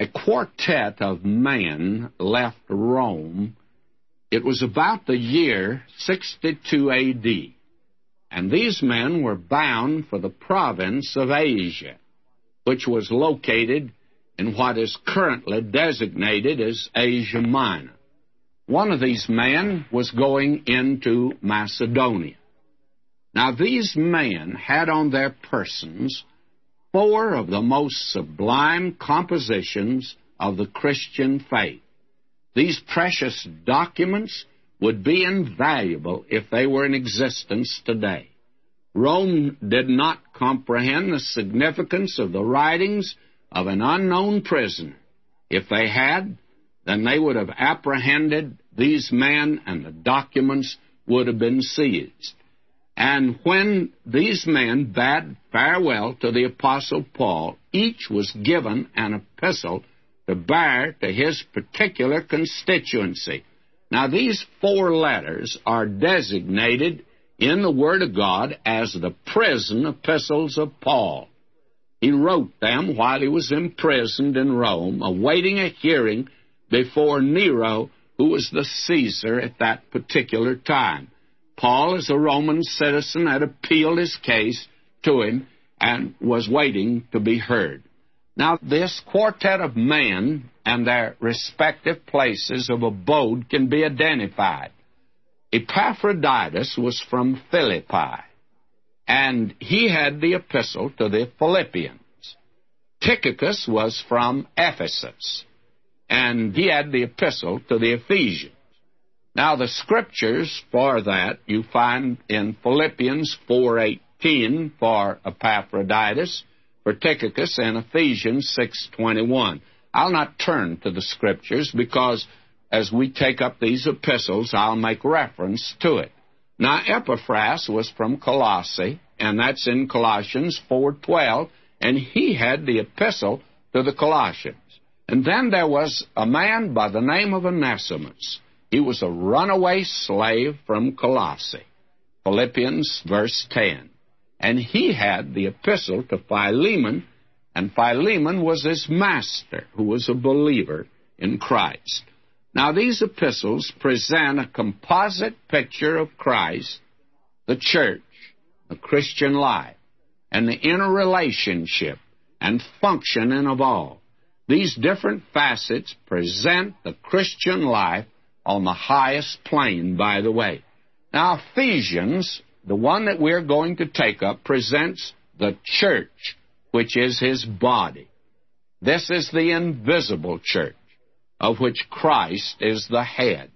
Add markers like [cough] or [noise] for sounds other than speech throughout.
a quartet of men left Rome. It was about the year 62 AD, and these men were bound for the province of Asia, which was located in what is currently designated as Asia Minor. One of these men was going into Macedonia. Now, these men had on their persons four of the most sublime compositions of the Christian faith. These precious documents would be invaluable if they were in existence today. Rome did not comprehend the significance of the writings of an unknown prisoner. If they had, then they would have apprehended these men and the documents would have been seized. And when these men bade farewell to the Apostle Paul, each was given an epistle to bear to his particular constituency. Now, these four letters are designated in the Word of God as the prison epistles of Paul. He wrote them while he was imprisoned in Rome, awaiting a hearing before Nero, who was the Caesar at that particular time. Paul, as a Roman citizen, had appealed his case to him and was waiting to be heard. Now, this quartet of men and their respective places of abode can be identified. Epaphroditus was from Philippi and he had the epistle to the Philippians. Tychicus was from Ephesus, and he had the epistle to the Ephesians. Now the scriptures for that you find in Philippians 4:18 for Epaphroditus, for Tychicus, and Ephesians 6:21. I'll not turn to the scriptures because as we take up these epistles, I'll make reference to it. Now Epaphras was from Colossae, and that's in Colossians 4:12, and he had the epistle to the Colossians. And then there was a man by the name of Onesimus. He was a runaway slave from Colossae. Philippians verse 10. And he had the epistle to Philemon, and Philemon was his master, who was a believer in Christ. Now, these epistles present a composite picture of Christ, the church, the Christian life, and the interrelationship and functioning of all. These different facets present the Christian life on the highest plane, by the way. Now, Ephesians, the one that we're going to take up, presents the church, which is his body. This is the invisible church of which Christ is the head.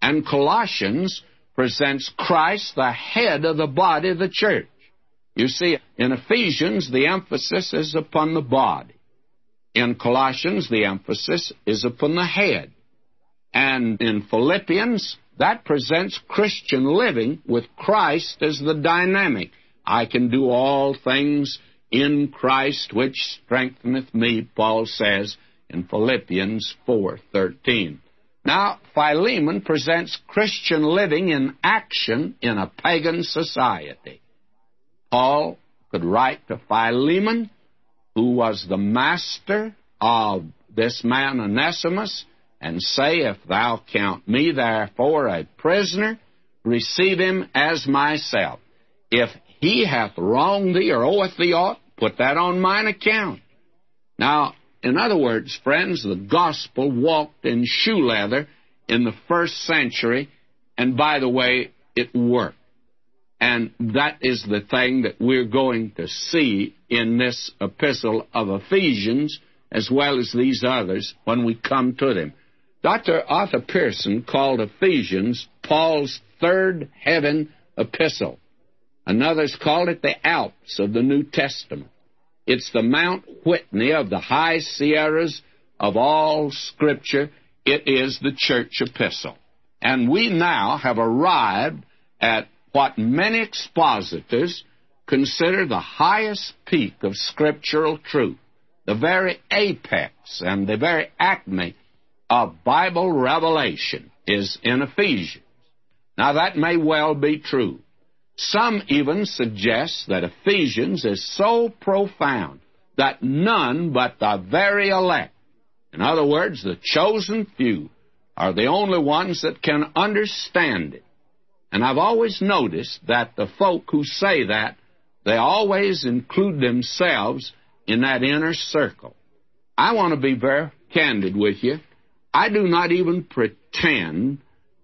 And Colossians presents Christ the head of the body of the church. You see, in Ephesians, the emphasis is upon the body. In Colossians, the emphasis is upon the head. And in Philippians, that presents Christian living with Christ as the dynamic. I can do all things in Christ which strengtheneth me, Paul says, in Philippians 4:13. Now, Philemon presents Christian living in action in a pagan society. Paul could write to Philemon, who was the master of this man Onesimus, and say, If thou count me therefore a prisoner, receive him as myself. If he hath wronged thee or oweth thee aught, put that on mine account. Now, in other words, friends, the gospel walked in shoe leather in the first century, and by the way, it worked. And that is the thing that we're going to see in this epistle of Ephesians, as well as these others, when we come to them. Dr. Arthur Pierson called Ephesians Paul's third heaven epistle. Another's called it the Alps of the New Testament. It's the Mount Whitney of the high Sierras of all Scripture. It is the church epistle. And we now have arrived at what many expositors consider the highest peak of scriptural truth, the very apex and the very acme of Bible revelation is in Ephesians. Now, that may well be true. Some even suggest that Ephesians is so profound that none but the very elect In other words, the chosen few are the only ones that can understand it. And I've always noticed that the folk who say that, they always include themselves in that inner circle. I want to be very candid with you. I do not even pretend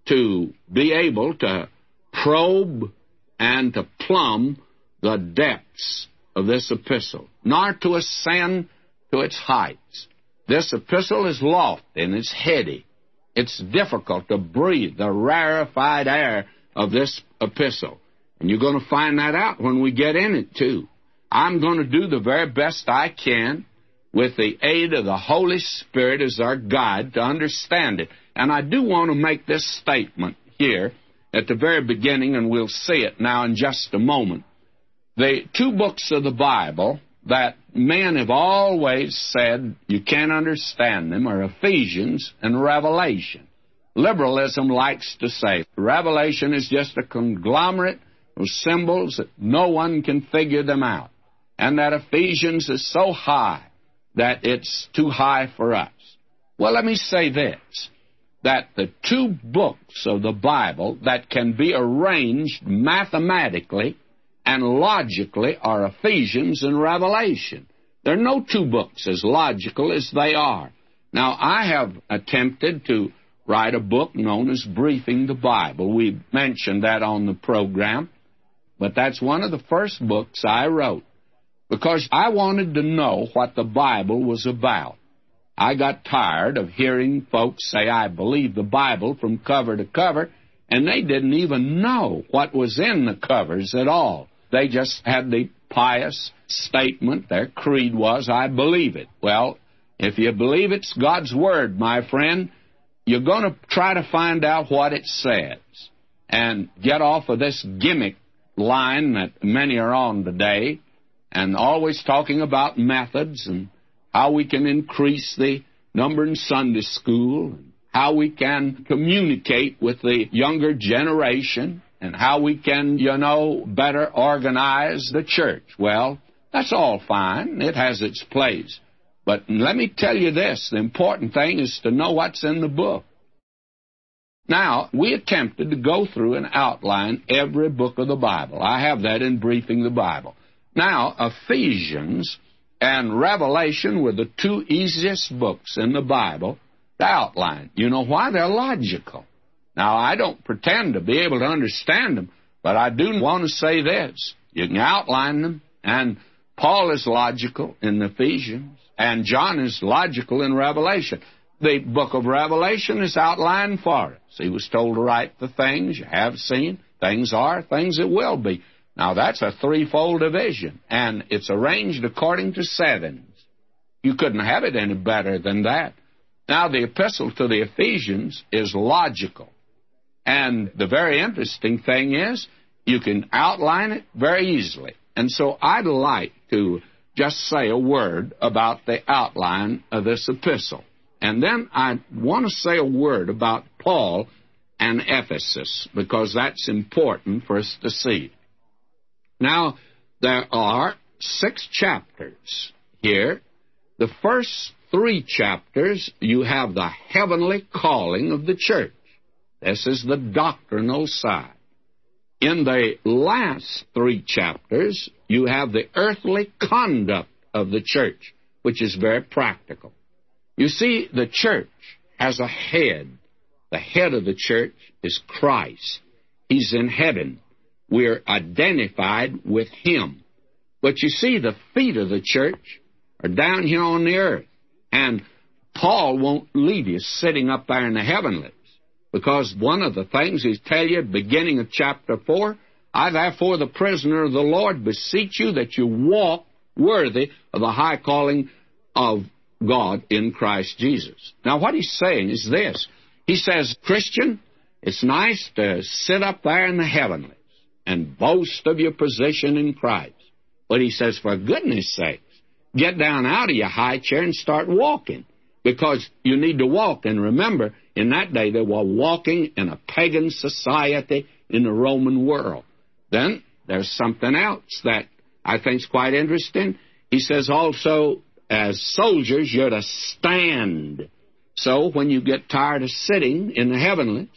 to be able to probe and to plumb the depths of this epistle, nor to ascend to its heights. This epistle is lofty and it's heady. It's difficult to breathe the rarefied air of this epistle. And you're going to find that out when we get in it, too. I'm going to do the very best I can with the aid of the Holy Spirit as our guide to understand it. And I do want to make this statement here at the very beginning, and we'll see it now in just a moment. The two books of the Bible that men have always said you can't understand them are Ephesians and Revelation. Liberalism likes to say Revelation is just a conglomerate of symbols that no one can figure them out, and that Ephesians is so high that it's too high for us. Well, let me say this that the two books of the Bible that can be arranged mathematically and logically are Ephesians and Revelation. There are no two books as logical as they are. Now, I have attempted to write a book known as Briefing the Bible. We mentioned that on the program, but that's one of the first books I wrote because I wanted to know what the Bible was about. I got tired of hearing folks say, I believe the Bible from cover to cover, and they didn't even know what was in the covers at all. They just had the pious statement, their creed was, I believe it. Well, if you believe it's God's Word, my friend, you're going to try to find out what it says and get off of this gimmick line that many are on today and always talking about methods and how we can increase the number in Sunday school, and how we can communicate with the younger generation and how we can, you know, better organize the church. Well, that's all fine. It has its place. But let me tell you this the important thing is to know what's in the book. Now, we attempted to go through and outline every book of the Bible. I have that in Briefing the Bible. Now, Ephesians and Revelation were the two easiest books in the Bible to outline. You know why? They're logical. Now, I don't pretend to be able to understand them, but I do want to say this. You can outline them, and Paul is logical in Ephesians, and John is logical in Revelation. The book of Revelation is outlined for us. He was told to write the things you have seen, things are, things that will be. Now, that's a threefold division, and it's arranged according to sevens. You couldn't have it any better than that. Now, the epistle to the Ephesians is logical. And the very interesting thing is, you can outline it very easily. And so I'd like to just say a word about the outline of this epistle. And then I want to say a word about Paul and Ephesus, because that's important for us to see. Now, there are six chapters here. The first three chapters, you have the heavenly calling of the church. This is the doctrinal side. In the last three chapters, you have the earthly conduct of the church, which is very practical. You see, the church has a head. The head of the church is Christ. He's in heaven. We're identified with Him. But you see, the feet of the church are down here on the earth. And Paul won't leave you sitting up there in the heavenlies. Because one of the things he tell you beginning of chapter 4, I therefore, the prisoner of the Lord, beseech you that you walk worthy of the high calling of God in Christ Jesus. Now, what he's saying is this. He says, Christian, it's nice to sit up there in the heavenlies and boast of your position in Christ. But he says, for goodness sakes, get down out of your high chair and start walking because you need to walk. And remember, in that day, they were walking in a pagan society in the Roman world. Then there's something else that I think is quite interesting. He says also, as soldiers, you're to stand. So when you get tired of sitting in the heavenlies,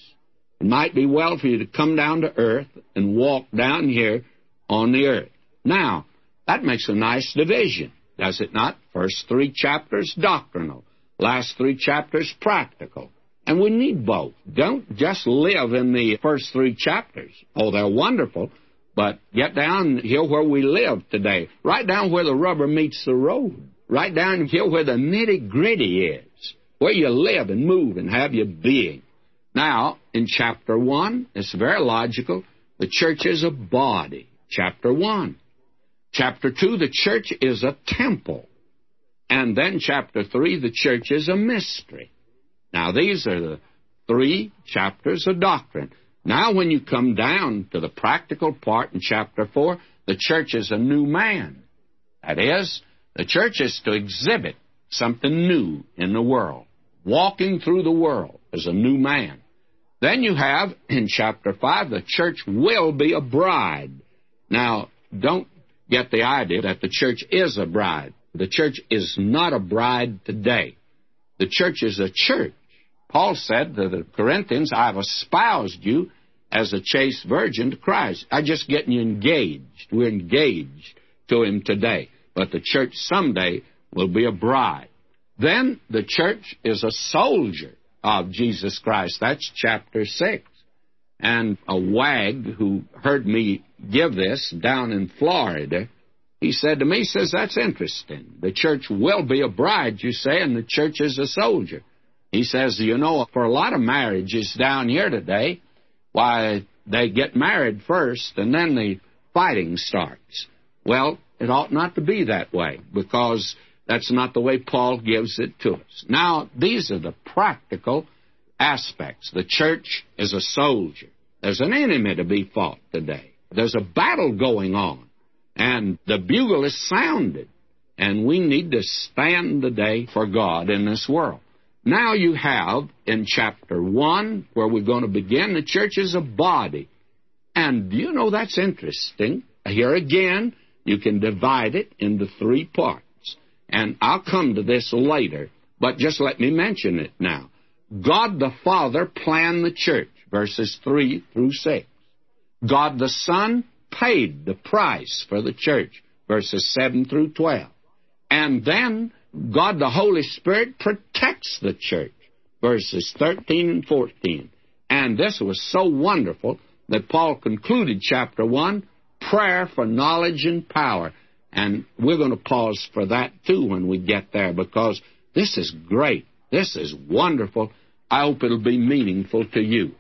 it might be well for you to come down to earth and walk down here on the earth. Now, that makes a nice division, does it not? First three chapters doctrinal, last three chapters practical. And we need both. Don't just live in the first three chapters. Oh, they're wonderful, but get down here where we live today, right down where the rubber meets the road, right down here where the nitty gritty is, where you live and move and have your being. Now, in chapter 1, it's very logical. The church is a body. Chapter 1. Chapter 2, the church is a temple. And then chapter 3, the church is a mystery. Now, these are the three chapters of doctrine. Now, when you come down to the practical part in chapter 4, the church is a new man. That is, the church is to exhibit something new in the world, walking through the world as a new man. Then you have, in chapter 5, the church will be a bride. Now, don't get the idea that the church is a bride. The church is not a bride today. The church is a church. Paul said to the Corinthians, I've espoused you as a chaste virgin to Christ. I'm just getting you engaged. We're engaged to Him today. But the church someday will be a bride. Then the church is a soldier of Jesus Christ. That's chapter 6. And a wag who heard me give this down in Florida, he said to me, he says, that's interesting. The church will be a bride, you say, and the church is a soldier. He says, you know, for a lot of marriages down here today, why, they get married first and then the fighting starts. Well, it ought not to be that way because that's not the way Paul gives it to us. Now, these are the practical aspects. The church is a soldier. There's an enemy to be fought today. There's a battle going on, and the bugle is sounded, and we need to stand today for God in this world. Now you have in chapter 1, where we're going to begin, the church is a body. And do you know that's interesting? Here again, you can divide it into three parts. And I'll come to this later, but just let me mention it now. God the Father planned the church, verses 3 through 6. God the Son paid the price for the church, verses 7 through 12. And then God the Holy Spirit protects the church, verses 13 and 14. And this was so wonderful that Paul concluded chapter 1 prayer for knowledge and power. And we're going to pause for that too when we get there because this is great. This is wonderful. I hope it'll be meaningful to you.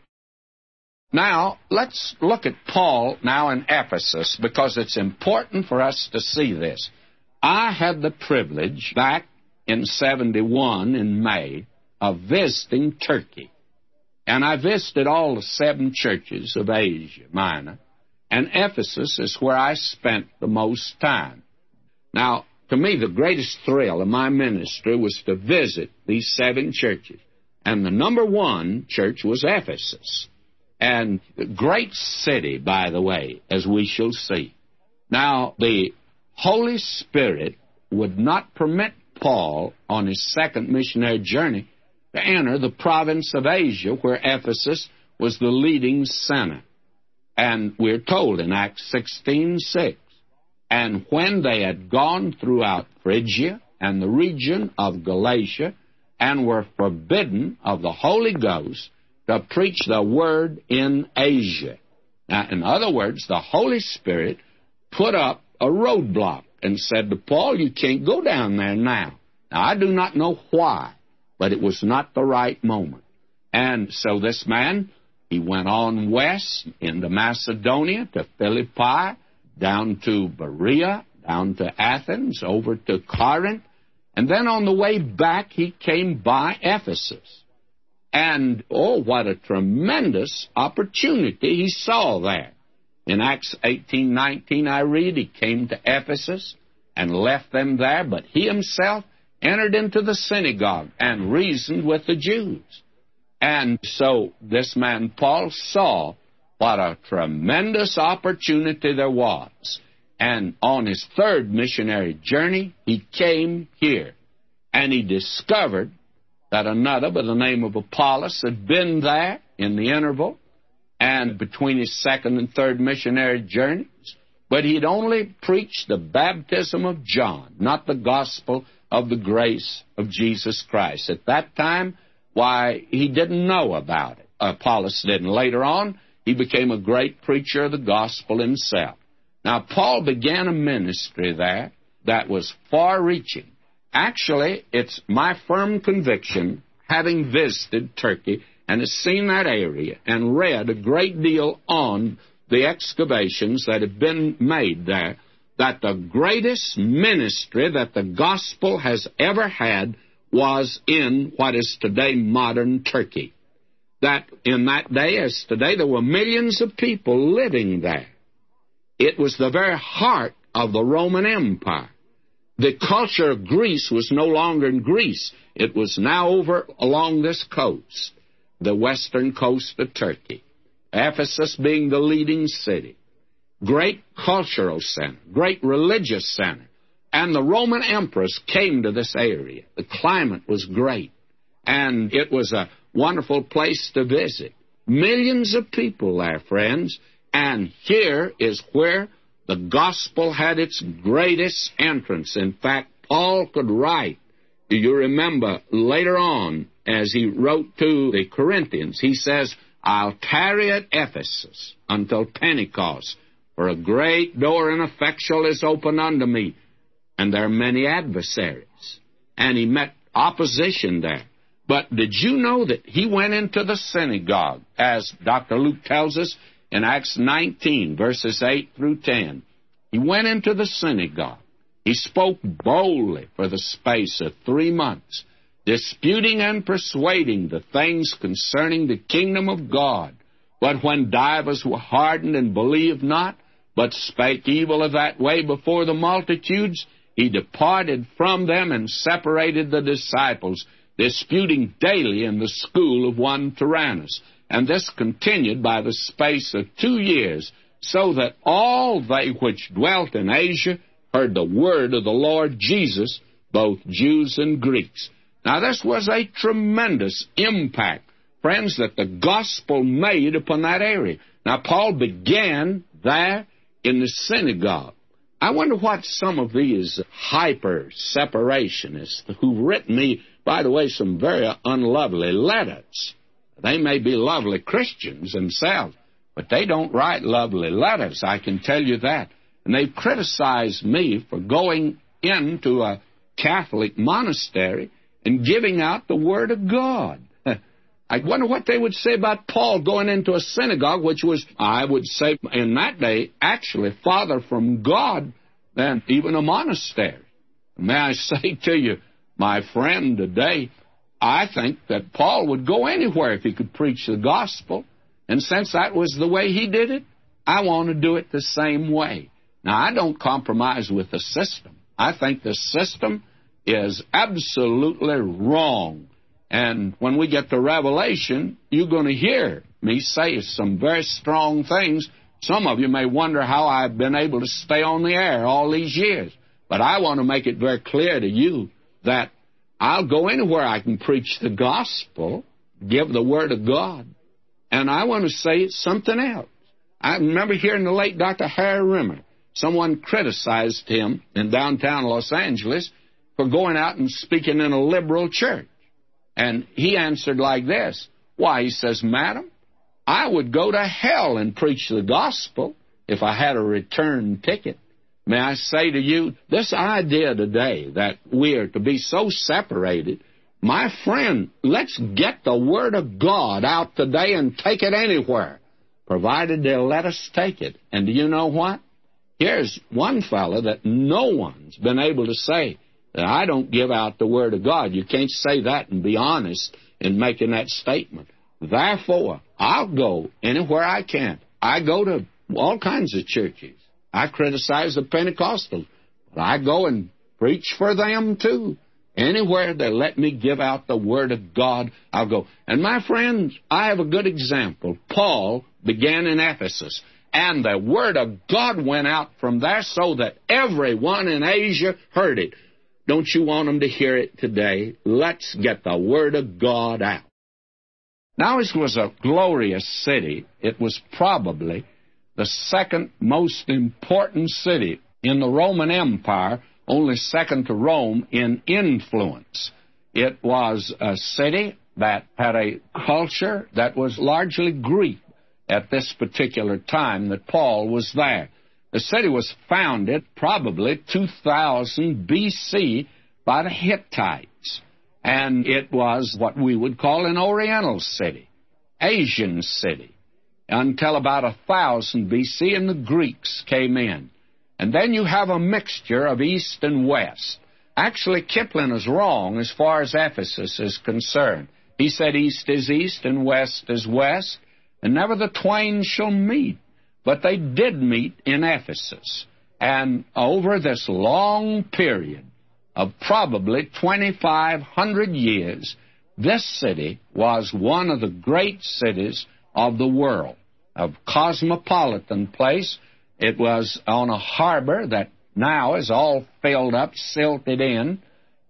Now, let's look at Paul now in Ephesus because it's important for us to see this. I had the privilege back in 71 in May of visiting Turkey. And I visited all the seven churches of Asia Minor, and Ephesus is where I spent the most time. Now, to me, the greatest thrill of my ministry was to visit these seven churches. And the number one church was Ephesus. And great city, by the way, as we shall see. Now, the Holy Spirit would not permit Paul on his second missionary journey to enter the province of Asia where Ephesus was the leading center. And we're told in Acts 16:6, and when they had gone throughout Phrygia and the region of Galatia and were forbidden of the Holy Ghost to preach the word in Asia. Now, in other words, the Holy Spirit put up a roadblock and said to Paul, You can't go down there now. Now, I do not know why, but it was not the right moment. And so this man, he went on west into Macedonia to Philippi, down to Berea, down to Athens, over to Corinth, and then on the way back, he came by Ephesus. And oh, what a tremendous opportunity he saw there. In Acts 18:19 I read he came to Ephesus and left them there, but he himself entered into the synagogue and reasoned with the Jews. And so this man Paul saw what a tremendous opportunity there was. And on his third missionary journey, he came here and he discovered that another by the name of Apollos had been there in the interval and between his second and third missionary journeys, but he'd only preached the baptism of John, not the gospel of the grace of Jesus Christ. At that time, why, he didn't know about it. Apollos didn't. Later on, he became a great preacher of the gospel himself. Now, Paul began a ministry there that was far reaching. Actually, it's my firm conviction, having visited Turkey and has seen that area and read a great deal on the excavations that have been made there, that the greatest ministry that the gospel has ever had was in what is today modern Turkey. That in that day, as today, there were millions of people living there. It was the very heart of the Roman Empire. The culture of Greece was no longer in Greece. It was now over along this coast, the western coast of Turkey. Ephesus being the leading city. Great cultural center, great religious center. And the Roman empress came to this area. The climate was great. And it was a wonderful place to visit. Millions of people there, friends. And here is where the gospel had its greatest entrance. In fact, Paul could write, do you remember later on, as he wrote to the Corinthians, he says, I'll tarry at Ephesus until Pentecost, for a great door and effectual is open unto me, and there are many adversaries. And he met opposition there. But did you know that he went into the synagogue, as Dr. Luke tells us in Acts 19, verses 8 through 10? He went into the synagogue. He spoke boldly for the space of three months, disputing and persuading the things concerning the kingdom of God. But when divers were hardened and believed not, but spake evil of that way before the multitudes, he departed from them and separated the disciples disputing daily in the school of one Tyrannus. And this continued by the space of two years, so that all they which dwelt in Asia heard the word of the Lord Jesus, both Jews and Greeks. Now, this was a tremendous impact, friends, that the gospel made upon that area. Now, Paul began there in the synagogue. I wonder what some of these hyper separationists who've written me by the way, some very unlovely letters. They may be lovely Christians themselves, but they don't write lovely letters, I can tell you that. And they've criticized me for going into a Catholic monastery and giving out the Word of God. I wonder what they would say about Paul going into a synagogue, which was, I would say, in that day, actually farther from God than even a monastery. May I [laughs] say to you, my friend today, I think that Paul would go anywhere if he could preach the gospel. And since that was the way he did it, I want to do it the same way. Now, I don't compromise with the system. I think the system is absolutely wrong. And when we get to Revelation, you're going to hear me say some very strong things. Some of you may wonder how I've been able to stay on the air all these years. But I want to make it very clear to you that I'll go anywhere I can preach the gospel, give the word of God, and I want to say something else. I remember hearing the late Dr. Harry Rimmer. Someone criticized him in downtown Los Angeles for going out and speaking in a liberal church. And he answered like this Why, he says, Madam, I would go to hell and preach the gospel if I had a return ticket. May I say to you, this idea today that we are to be so separated, my friend, let's get the Word of God out today and take it anywhere, provided they'll let us take it. And do you know what? Here's one fellow that no one's been able to say I don't give out the Word of God. You can't say that and be honest in making that statement. Therefore, I'll go anywhere I can. I go to all kinds of churches. I criticize the Pentecostals, but I go and preach for them too. Anywhere they let me give out the Word of God, I'll go. And my friends, I have a good example. Paul began in Ephesus, and the Word of God went out from there so that everyone in Asia heard it. Don't you want them to hear it today? Let's get the Word of God out. Now, this was a glorious city. It was probably the second most important city in the Roman Empire, only second to Rome in influence. It was a city that had a culture that was largely Greek at this particular time that Paul was there. The city was founded probably 2000 BC by the Hittites, and it was what we would call an Oriental city, Asian city, until about 1000 BC, and the Greeks came in. And then you have a mixture of East and West. Actually, Kipling is wrong as far as Ephesus is concerned. He said, East is East and West is West, and never the twain shall meet. But they did meet in Ephesus. And over this long period of probably 2,500 years, this city was one of the great cities of the world, a cosmopolitan place. It was on a harbor that now is all filled up, silted in,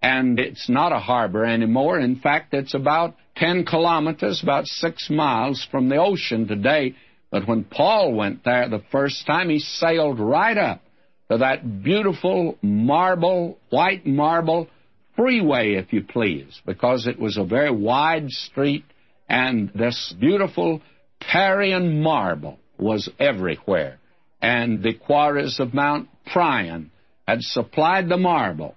and it's not a harbor anymore. In fact, it's about 10 kilometers, about six miles from the ocean today. But when Paul went there the first time, he sailed right up to that beautiful marble, white marble freeway, if you please, because it was a very wide street and this beautiful Parian marble was everywhere. And the quarries of Mount Priam had supplied the marble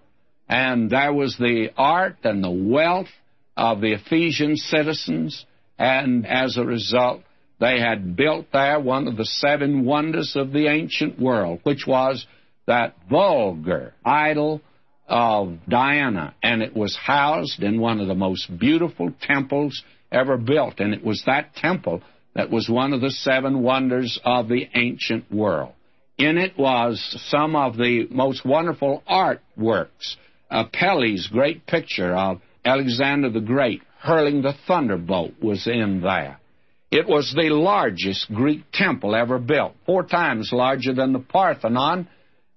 and there was the art and the wealth of the Ephesian citizens, and as a result, they had built there one of the seven wonders of the ancient world, which was that vulgar idol of Diana, and it was housed in one of the most beautiful temples ever built, and it was that temple that was one of the seven wonders of the ancient world. In it was some of the most wonderful artworks uh, Apelles' great picture of Alexander the Great hurling the thunderbolt was in there. It was the largest Greek temple ever built, four times larger than the Parthenon,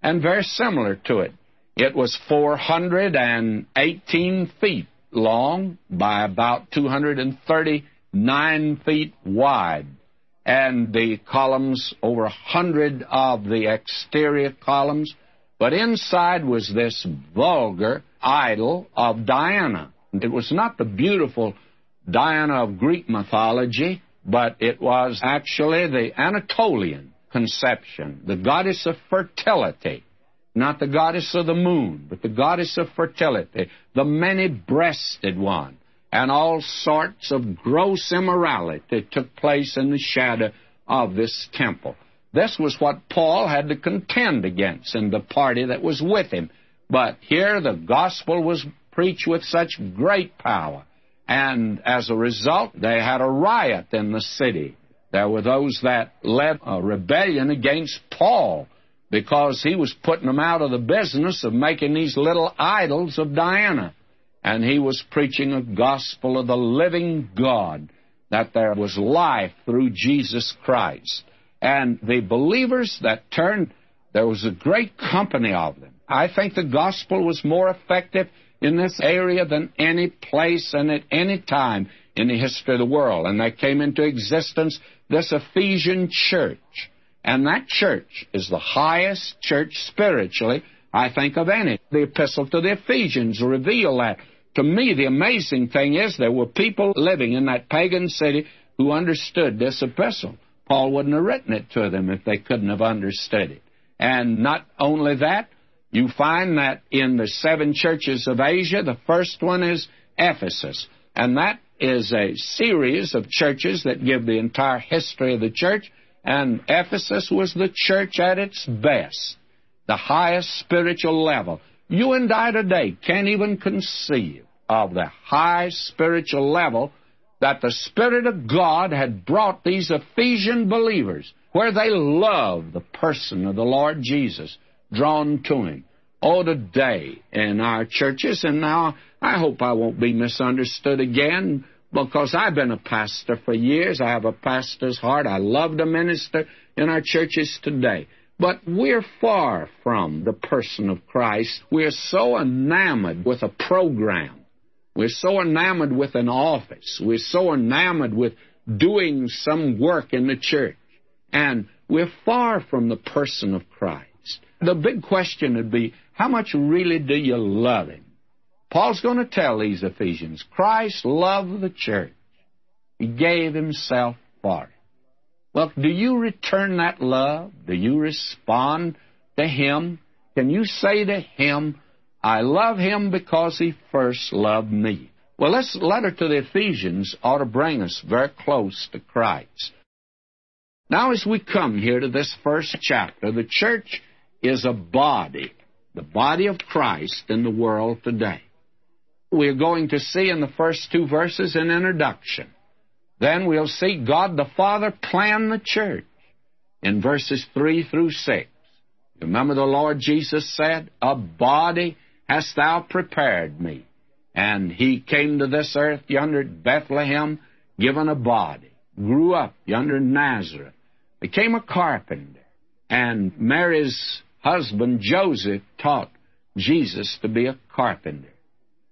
and very similar to it. It was 418 feet long by about 239 feet wide. And the columns, over a hundred of the exterior columns, but inside was this vulgar idol of Diana. It was not the beautiful Diana of Greek mythology, but it was actually the Anatolian conception, the goddess of fertility. Not the goddess of the moon, but the goddess of fertility, the many breasted one. And all sorts of gross immorality took place in the shadow of this temple. This was what Paul had to contend against in the party that was with him. But here the gospel was preached with such great power. And as a result, they had a riot in the city. There were those that led a rebellion against Paul because he was putting them out of the business of making these little idols of Diana. And he was preaching a gospel of the living God, that there was life through Jesus Christ. And the believers that turned, there was a great company of them. I think the gospel was more effective in this area than any place and at any time in the history of the world. And they came into existence this Ephesian church. And that church is the highest church spiritually, I think, of any. The epistle to the Ephesians reveal that. To me, the amazing thing is there were people living in that pagan city who understood this epistle. Paul wouldn't have written it to them if they couldn't have understood it. And not only that, you find that in the seven churches of Asia, the first one is Ephesus. And that is a series of churches that give the entire history of the church. And Ephesus was the church at its best, the highest spiritual level. You and I today can't even conceive of the high spiritual level that the Spirit of God had brought these Ephesian believers where they loved the person of the Lord Jesus, drawn to Him. Oh, today in our churches, and now I hope I won't be misunderstood again because I've been a pastor for years. I have a pastor's heart. I love to minister in our churches today. But we're far from the person of Christ. We're so enamored with a program. We're so enamored with an office. We're so enamored with doing some work in the church. And we're far from the person of Christ. The big question would be, how much really do you love Him? Paul's going to tell these Ephesians, Christ loved the church. He gave Himself for it. Well, do you return that love? Do you respond to Him? Can you say to Him, I love Him because He first loved me? Well, this letter to the Ephesians ought to bring us very close to Christ. Now, as we come here to this first chapter, the church is a body, the body of Christ in the world today. We're going to see in the first two verses an introduction. Then we'll see God the Father plan the church in verses 3 through 6. Remember the Lord Jesus said, A body hast thou prepared me. And he came to this earth yonder at Bethlehem, given a body, grew up yonder in Nazareth, became a carpenter, and Mary's husband Joseph taught Jesus to be a carpenter.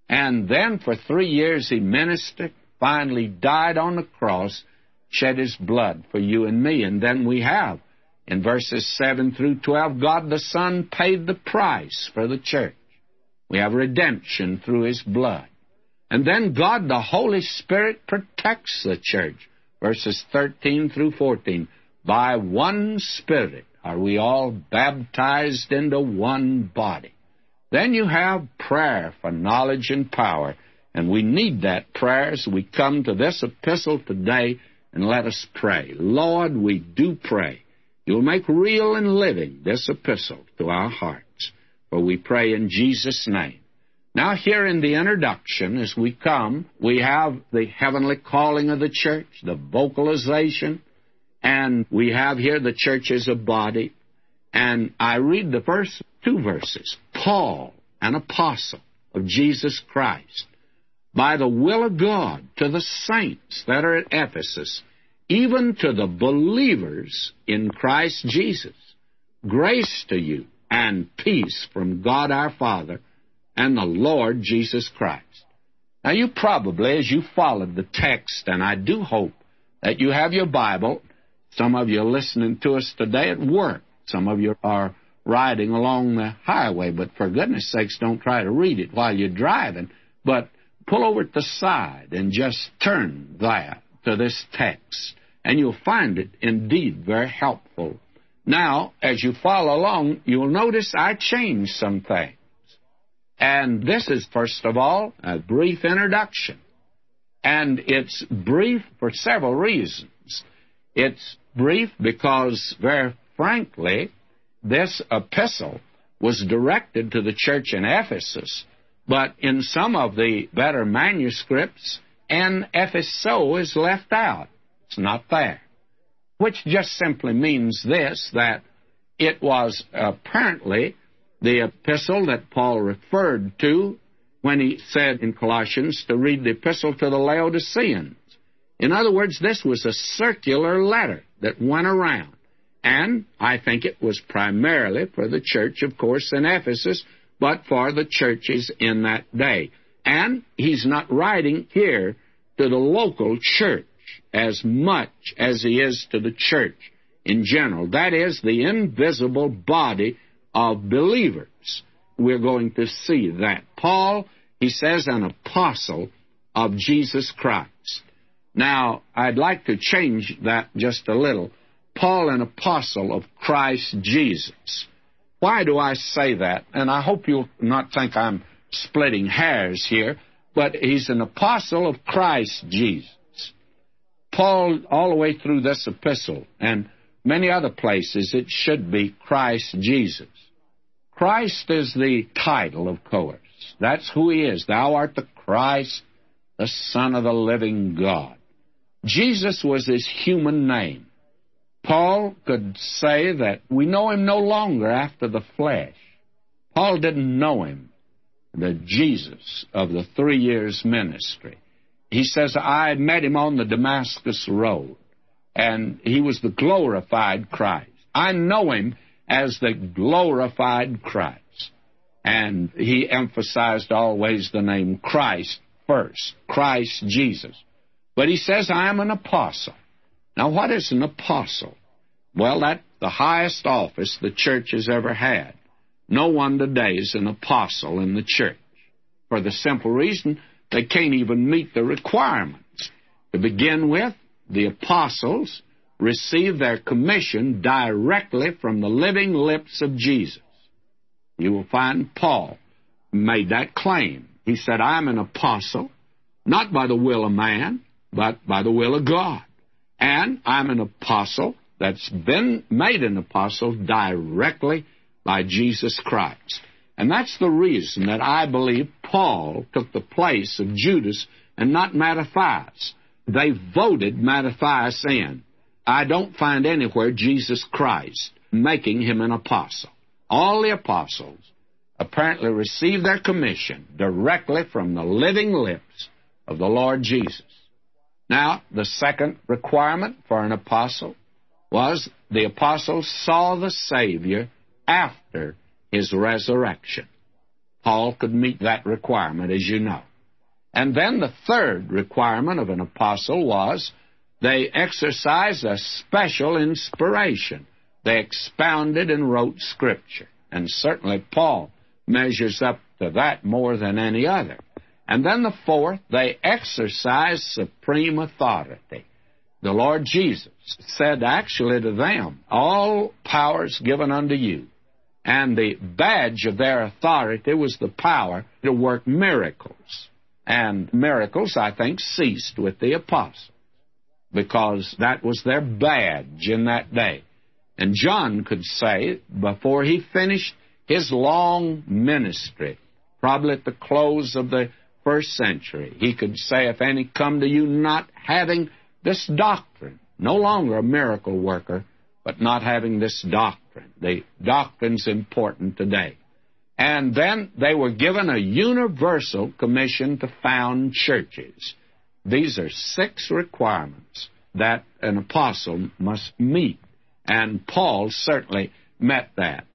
And then for three years he ministered, finally died on the cross, shed his blood for you and me. And then we have, in verses 7 through 12, God the Son paid the price for the church. We have redemption through his blood. And then God the Holy Spirit protects the church. Verses 13 through 14. By one Spirit are we all baptized into one body. Then you have prayer for knowledge and power. And we need that prayer as we come to this epistle today and let us pray. Lord, we do pray. You'll make real and living this epistle to our hearts. For we pray in Jesus' name. Now, here in the introduction, as we come, we have the heavenly calling of the church, the vocalization, and we have here the church as a body. And I read the first two verses. Paul, an apostle of Jesus Christ, by the will of God to the saints that are at Ephesus, even to the believers in Christ Jesus. Grace to you and peace from God our Father and the Lord Jesus Christ. Now, you probably, as you followed the text, and I do hope that you have your Bible, some of you are listening to us today at work, some of you are riding along the highway, but for goodness sakes, don't try to read it while you're driving, but pull over to the side and just turn there to this text, and you'll find it indeed very helpful. Now, as you follow along, you'll notice I changed some things. And this is, first of all, a brief introduction. And it's brief for several reasons. It's brief because, very frankly, this epistle was directed to the church in Ephesus, but in some of the better manuscripts, en Epheso is left out. It's not there. Which just simply means this that it was apparently the epistle that Paul referred to when he said in Colossians to read the epistle to the Laodiceans. In other words, this was a circular letter that went around. And I think it was primarily for the church, of course, in Ephesus, but for the churches in that day. And he's not writing here to the local church as much as he is to the church in general. That is the invisible body of believers. We're going to see that. Paul, he says, an apostle of Jesus Christ. Now, I'd like to change that just a little. Paul, an apostle of Christ Jesus. Why do I say that? And I hope you'll not think I'm splitting hairs here, but he's an apostle of Christ Jesus. Paul, all the way through this epistle and many other places, it should be Christ Jesus. Christ is the title, of course. That's who he is. Thou art the Christ, the Son of the living God. Jesus was his human name. Paul could say that we know him no longer after the flesh. Paul didn't know him, the Jesus of the three years ministry. he says, I met him on the Damascus Road, and he was the glorified Christ. I know him as the glorified Christ. And he emphasized always the name Christ first, Christ Jesus. But he says, I am an apostle. Now, what is an apostle? Well, that's the highest office the church has ever had. No one today is an apostle in the church for the simple reason they can't even meet the requirements. To begin with, the apostles received their commission directly from the living lips of Jesus. You will find Paul made that claim. He said, I'm an apostle, not by the will of man, but by the will of God. And I'm an apostle that's been made an apostle directly by Jesus Christ. And that's the reason that I believe Paul took the place of Judas and not Mattathias. They voted Mattathias in. I don't find anywhere Jesus Christ making him an apostle. All the apostles apparently received their commission directly from the living lips of the Lord Jesus. Now, the second requirement for an apostle was the apostles saw the Savior after his resurrection. Paul could meet that requirement, as you know. And then the third requirement of an apostle was they exercised a special inspiration. They expounded and wrote Scripture. And certainly Paul measures up to that more than any other. And then the fourth, they exercised supreme authority. The Lord Jesus said actually to them, All powers given unto you. And the badge of their authority was the power to work miracles. And miracles, I think, ceased with the apostles because that was their badge in that day. And John could say, before he finished his long ministry, probably at the close of the first century, he could say, If any come to you not having this doctrine, no longer a miracle worker, but not having this doctrine. The doctrine's important today. And then they were given a universal commission to found churches. These are six requirements that an apostle must meet, and Paul certainly met that.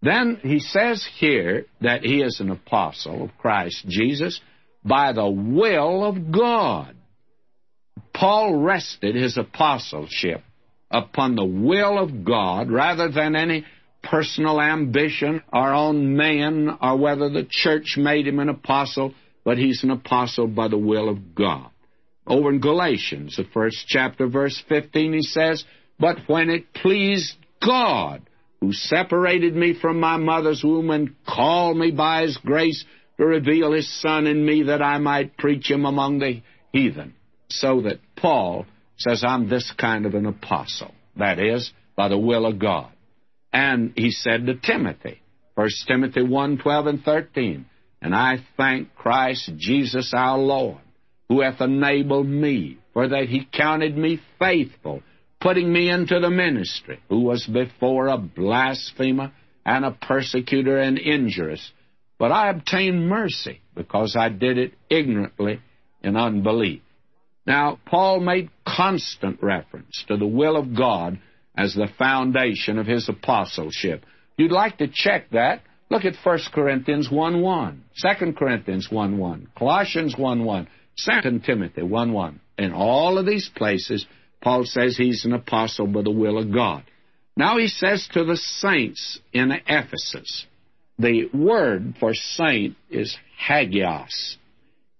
Then he says here that he is an apostle of Christ Jesus by the will of God. Paul rested his apostleship upon the will of God rather than any personal ambition or own man or whether the church made him an apostle, but he's an apostle by the will of God. Over in Galatians, the first chapter, verse 15, he says, But when it pleased God, who separated me from my mother's womb and called me by his grace to reveal his Son in me that I might preach him among the heathen. So that Paul says, I'm this kind of an apostle. That is, by the will of God. And he said to Timothy, 1 Timothy 1 12 and 13, And I thank Christ Jesus our Lord, who hath enabled me, for that he counted me faithful putting me into the ministry, who was before a blasphemer and a persecutor and injurious. But I obtained mercy because I did it ignorantly in unbelief. Now, Paul made constant reference to the will of God as the foundation of his apostleship. You'd like to check that? Look at 1 Corinthians 1 1, 2 Corinthians 1 1, Colossians 1 1, 2 Timothy 1 1. In all of these places, Paul says he's an apostle by the will of God. Now he says to the saints in Ephesus, the word for saint is hagios.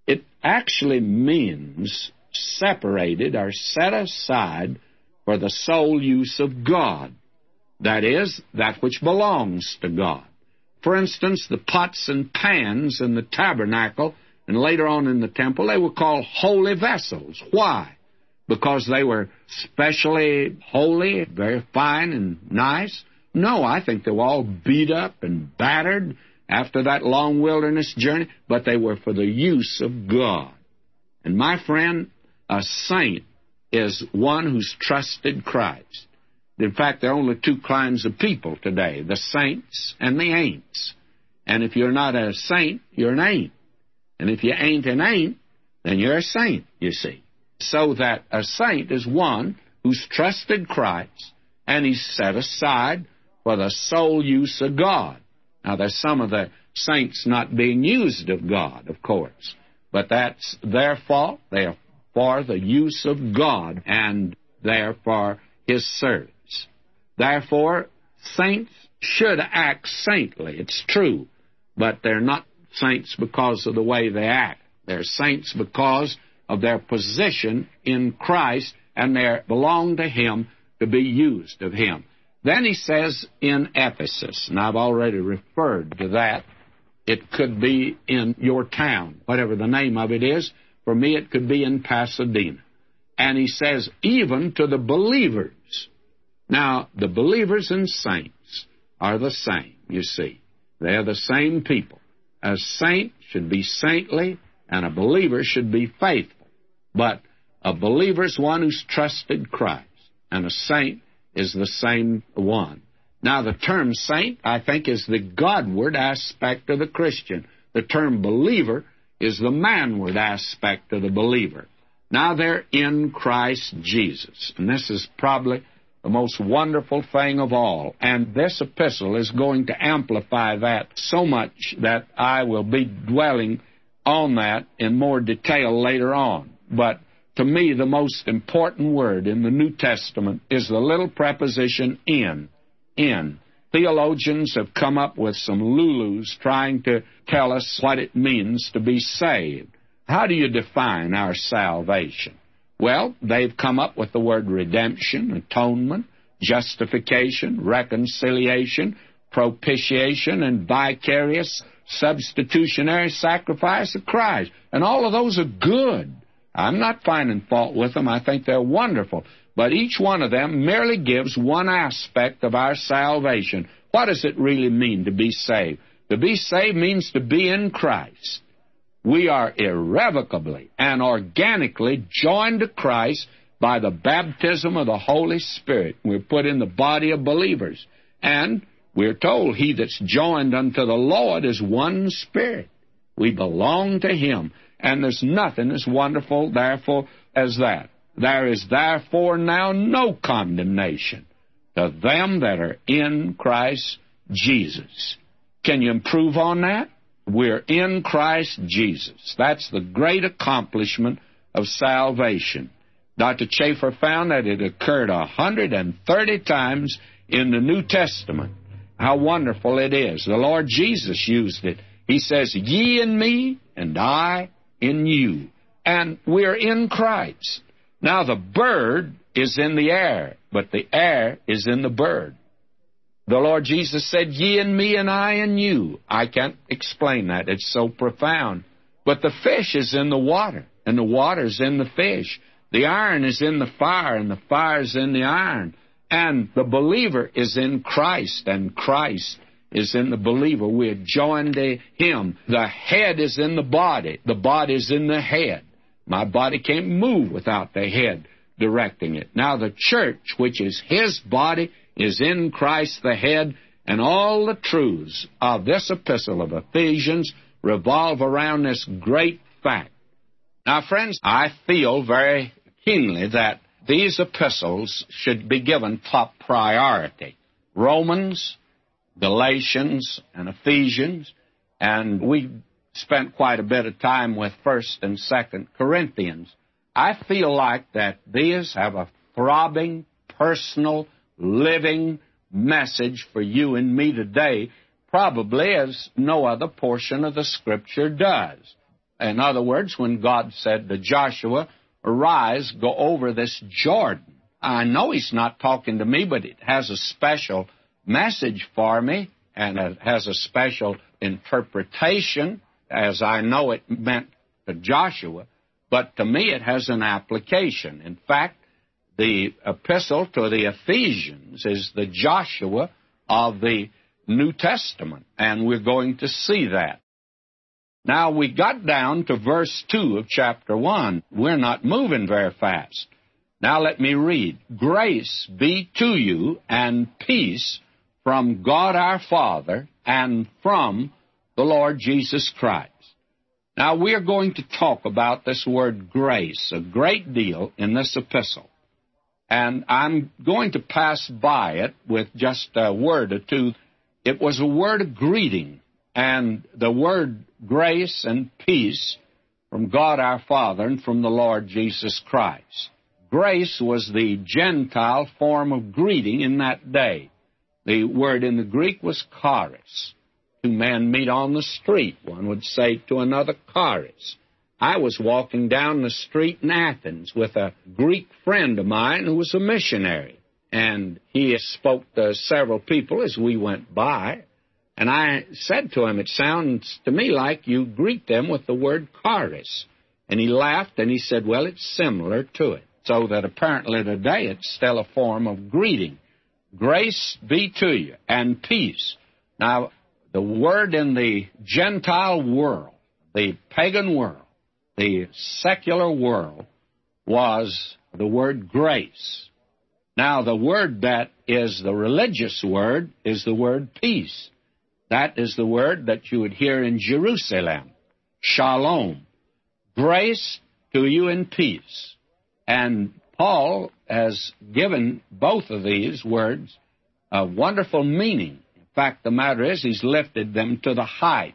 It actually means separated or set aside for the sole use of God. That is, that which belongs to God. For instance, the pots and pans in the tabernacle and later on in the temple, they were called holy vessels. Why? Because they were specially holy, very fine and nice. No, I think they were all beat up and battered after that long wilderness journey, but they were for the use of God. And my friend, a saint is one who's trusted Christ. In fact, there are only two kinds of people today the saints and the ain'ts. And if you're not a saint, you're an ain't. And if you ain't an ain't, then you're a saint, you see. So that a saint is one who's trusted Christ and he's set aside for the sole use of God. Now, there's some of the saints not being used of God, of course, but that's their fault. They are for the use of God and they're for His service. Therefore, saints should act saintly. It's true, but they're not saints because of the way they act. They're saints because of their position in Christ and they belong to Him to be used of Him. Then he says in Ephesus, and I've already referred to that. It could be in your town, whatever the name of it is. For me, it could be in Pasadena. And he says, even to the believers. Now, the believers and saints are the same, you see. They're the same people. A saint should be saintly, and a believer should be faithful. But a believer is one who's trusted Christ, and a saint is the same one. Now, the term saint, I think, is the Godward aspect of the Christian. The term believer is the manward aspect of the believer. Now they're in Christ Jesus. And this is probably the most wonderful thing of all. And this epistle is going to amplify that so much that I will be dwelling on that in more detail later on. But to me, the most important word in the New Testament is the little preposition in. In. Theologians have come up with some lulus trying to tell us what it means to be saved. How do you define our salvation? Well, they've come up with the word redemption, atonement, justification, reconciliation, propitiation, and vicarious substitutionary sacrifice of Christ. And all of those are good. I'm not finding fault with them. I think they're wonderful. But each one of them merely gives one aspect of our salvation. What does it really mean to be saved? To be saved means to be in Christ. We are irrevocably and organically joined to Christ by the baptism of the Holy Spirit. We're put in the body of believers. And we're told, He that's joined unto the Lord is one spirit. We belong to Him. And there's nothing as wonderful, therefore, as that. There is therefore now no condemnation to them that are in Christ Jesus. Can you improve on that? We're in Christ Jesus. That's the great accomplishment of salvation. Dr. Chafer found that it occurred 130 times in the New Testament. How wonderful it is. The Lord Jesus used it. He says, Ye in me, and I in you. And we're in Christ. Now, the bird is in the air, but the air is in the bird. The Lord Jesus said, Ye and me, and I and you. I can't explain that. It's so profound. But the fish is in the water, and the water's in the fish. The iron is in the fire, and the fire is in the iron. And the believer is in Christ, and Christ is in the believer. We're joined to Him. The head is in the body. The body is in the head. My body can't move without the head directing it. Now the church, which is His body, is in Christ the head, and all the truths of this epistle of Ephesians revolve around this great fact. Now, friends, I feel very keenly that these epistles should be given top priority. Romans, Galatians and Ephesians, and we spent quite a bit of time with 1st and 2nd Corinthians. I feel like that these have a throbbing, personal, living message for you and me today, probably as no other portion of the Scripture does. In other words, when God said to Joshua, Arise, go over this Jordan. I know He's not talking to me, but it has a special message for me, and it has a special interpretation, as I know it meant to Joshua, but to me it has an application. In fact, the epistle to the Ephesians is the Joshua of the New Testament, and we're going to see that. Now, we got down to verse 2 of chapter 1. We're not moving very fast. Now, let me read. Grace be to you and peace from God our Father and from the Lord Jesus Christ. Now, we are going to talk about this word grace a great deal in this epistle. And I'm going to pass by it with just a word or two. It was a word of greeting, and the word grace and peace from God our Father and from the Lord Jesus Christ. Grace was the Gentile form of greeting in that day. The word in the Greek was charis. Two men meet on the street. One would say to another, charis. I was walking down the street in Athens with a Greek friend of mine who was a missionary. And he spoke to several people as we went by. And I said to him, It sounds to me like you greet them with the word charis. And he laughed and he said, Well, it's similar to it so that apparently today it's still a form of greeting. Grace be to you and peace. Now, the word in the Gentile world, the pagan world, the secular world, was the word grace. Now, the word that is the religious word is the word peace. That is the word that you would hear in Jerusalem. Shalom. Grace to you in peace. And Paul has given both of these words a wonderful meaning. In fact, the matter is, he's lifted them to the height.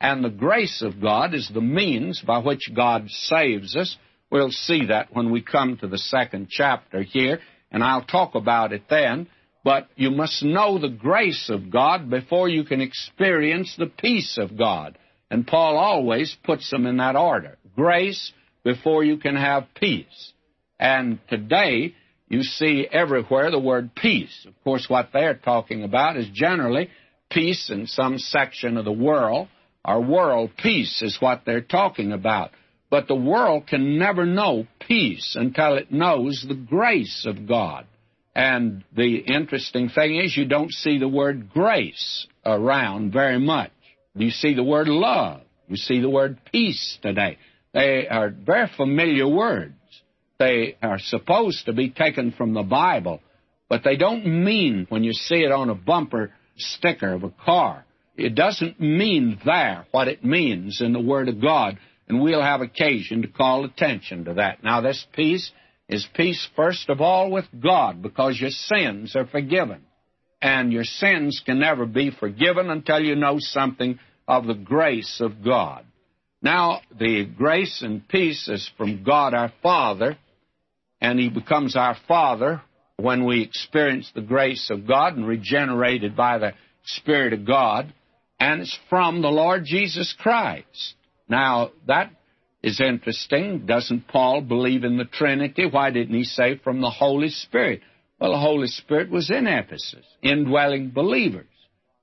And the grace of God is the means by which God saves us. We'll see that when we come to the second chapter here, and I'll talk about it then. But you must know the grace of God before you can experience the peace of God. And Paul always puts them in that order grace before you can have peace. And today, you see everywhere the word peace. Of course, what they're talking about is generally peace in some section of the world, or world peace is what they're talking about. But the world can never know peace until it knows the grace of God. And the interesting thing is, you don't see the word grace around very much. You see the word love. You see the word peace today. They are very familiar words. They are supposed to be taken from the Bible, but they don't mean when you see it on a bumper sticker of a car. It doesn't mean there what it means in the Word of God, and we'll have occasion to call attention to that. Now, this peace is peace first of all with God because your sins are forgiven. And your sins can never be forgiven until you know something of the grace of God. Now, the grace and peace is from God our Father and He becomes our Father when we experience the grace of God and regenerated by the Spirit of God, and it's from the Lord Jesus Christ. Now, that is interesting. Doesn't Paul believe in the Trinity? Why didn't he say from the Holy Spirit? Well, the Holy Spirit was in Ephesus, indwelling believers.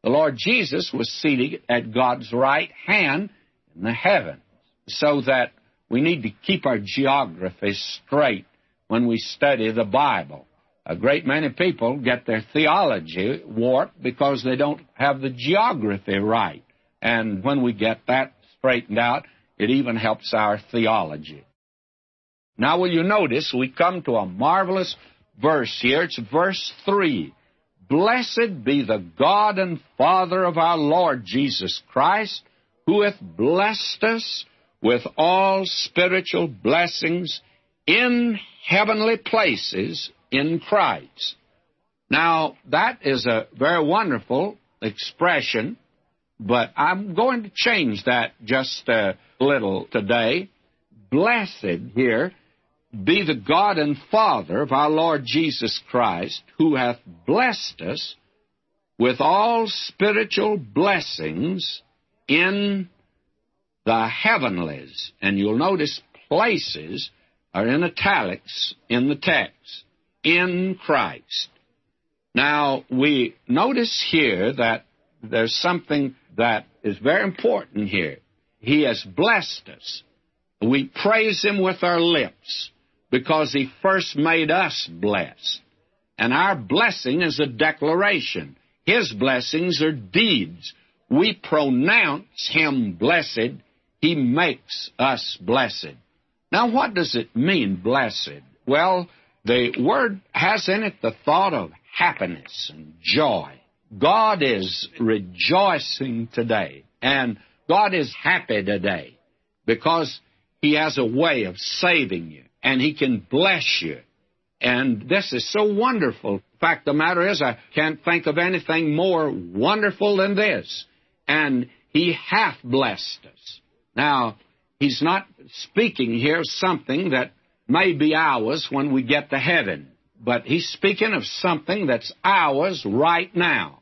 The Lord Jesus was seated at God's right hand in the heavens, so that we need to keep our geography straight when we study the Bible. A great many people get their theology warped because they don't have the geography right. And when we get that straightened out, it even helps our theology. Now, will you notice we come to a marvelous verse here? It's verse 3. Blessed be the God and Father of our Lord Jesus Christ, who hath blessed us with all spiritual blessings in heavenly places in Christ. Now, that is a very wonderful expression, but I'm going to change that just a little today. Blessed here be the God and Father of our Lord Jesus Christ, who hath blessed us with all spiritual blessings in the heavenlies. And you'll notice places are in italics in the text in Christ. Now, we notice here that there's something that is very important here. He has blessed us. We praise Him with our lips because He first made us blessed. And our blessing is a declaration. His blessings are deeds. We pronounce Him blessed. He makes us blessed. Now, what does it mean, blessed? Well, the word has in it the thought of happiness and joy. God is rejoicing today, and God is happy today. because He has a way of saving you, and He can bless you. And this is so wonderful. Fact, the matter is, I can't think of anything more wonderful than this. And He hath blessed us. Now, He's not speaking here something that may be ours when we get to heaven, but He's speaking of something that's ours right now.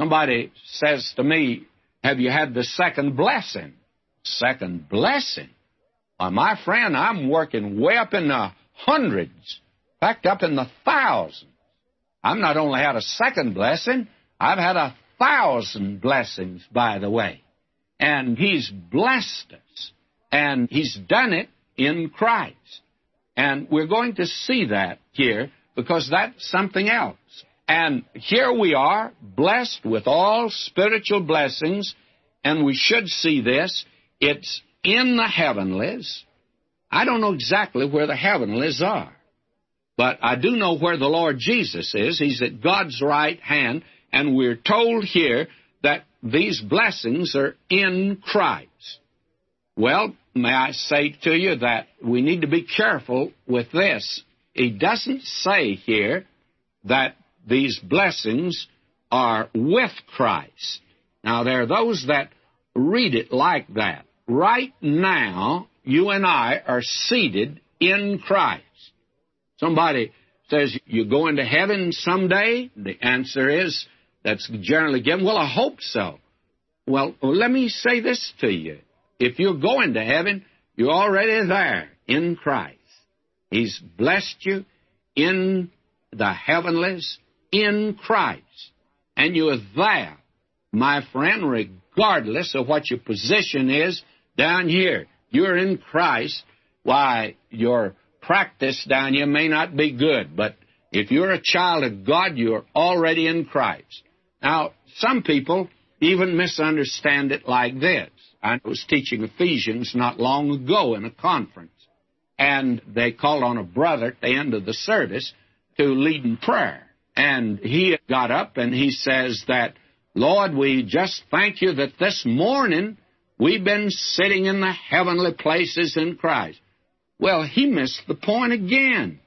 Somebody says to me, Have you had the second blessing? Second blessing? Why, my friend, I'm working way up in the hundreds, backed up in the thousands. I've not only had a second blessing, I've had a thousand blessings, by the way. And He's blessed us. And He's done it in Christ. And we're going to see that here because that's something else. And here we are, blessed with all spiritual blessings, and we should see this. It's in the heavenlies. I don't know exactly where the heavenlies are, but I do know where the Lord Jesus is. He's at God's right hand, and we're told here that these blessings are in Christ. Well, may I say to you that we need to be careful with this. He doesn't say here that these blessings are with Christ. Now, there are those that read it like that. Right now, you and I are seated in Christ. Somebody says, You're going to heaven someday? The answer is, that's generally given, Well, I hope so. Well, let me say this to you. If you're going to heaven, you're already there in Christ. He's blessed you in the heavenlies in Christ. And you are there, my friend, regardless of what your position is down here. You're in Christ. Why, your practice down here may not be good, but if you're a child of God, you're already in Christ. Now, some people even misunderstand it like this. I was teaching Ephesians not long ago in a conference, and they called on a brother at the end of the service to lead in prayer. And he got up and he says that, Lord, we just thank you that this morning we've been sitting in the heavenly places in Christ. Well, he missed the point again.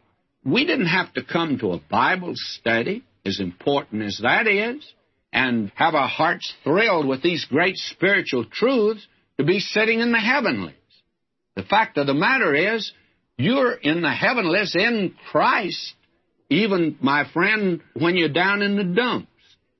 We didn't have to come to a Bible study, as important as that is, and have our hearts thrilled with these great spiritual truths to be sitting in the heavenlies. The fact of the matter is, you're in the heavenlies in Christ even, my friend, when you're down in the dumps.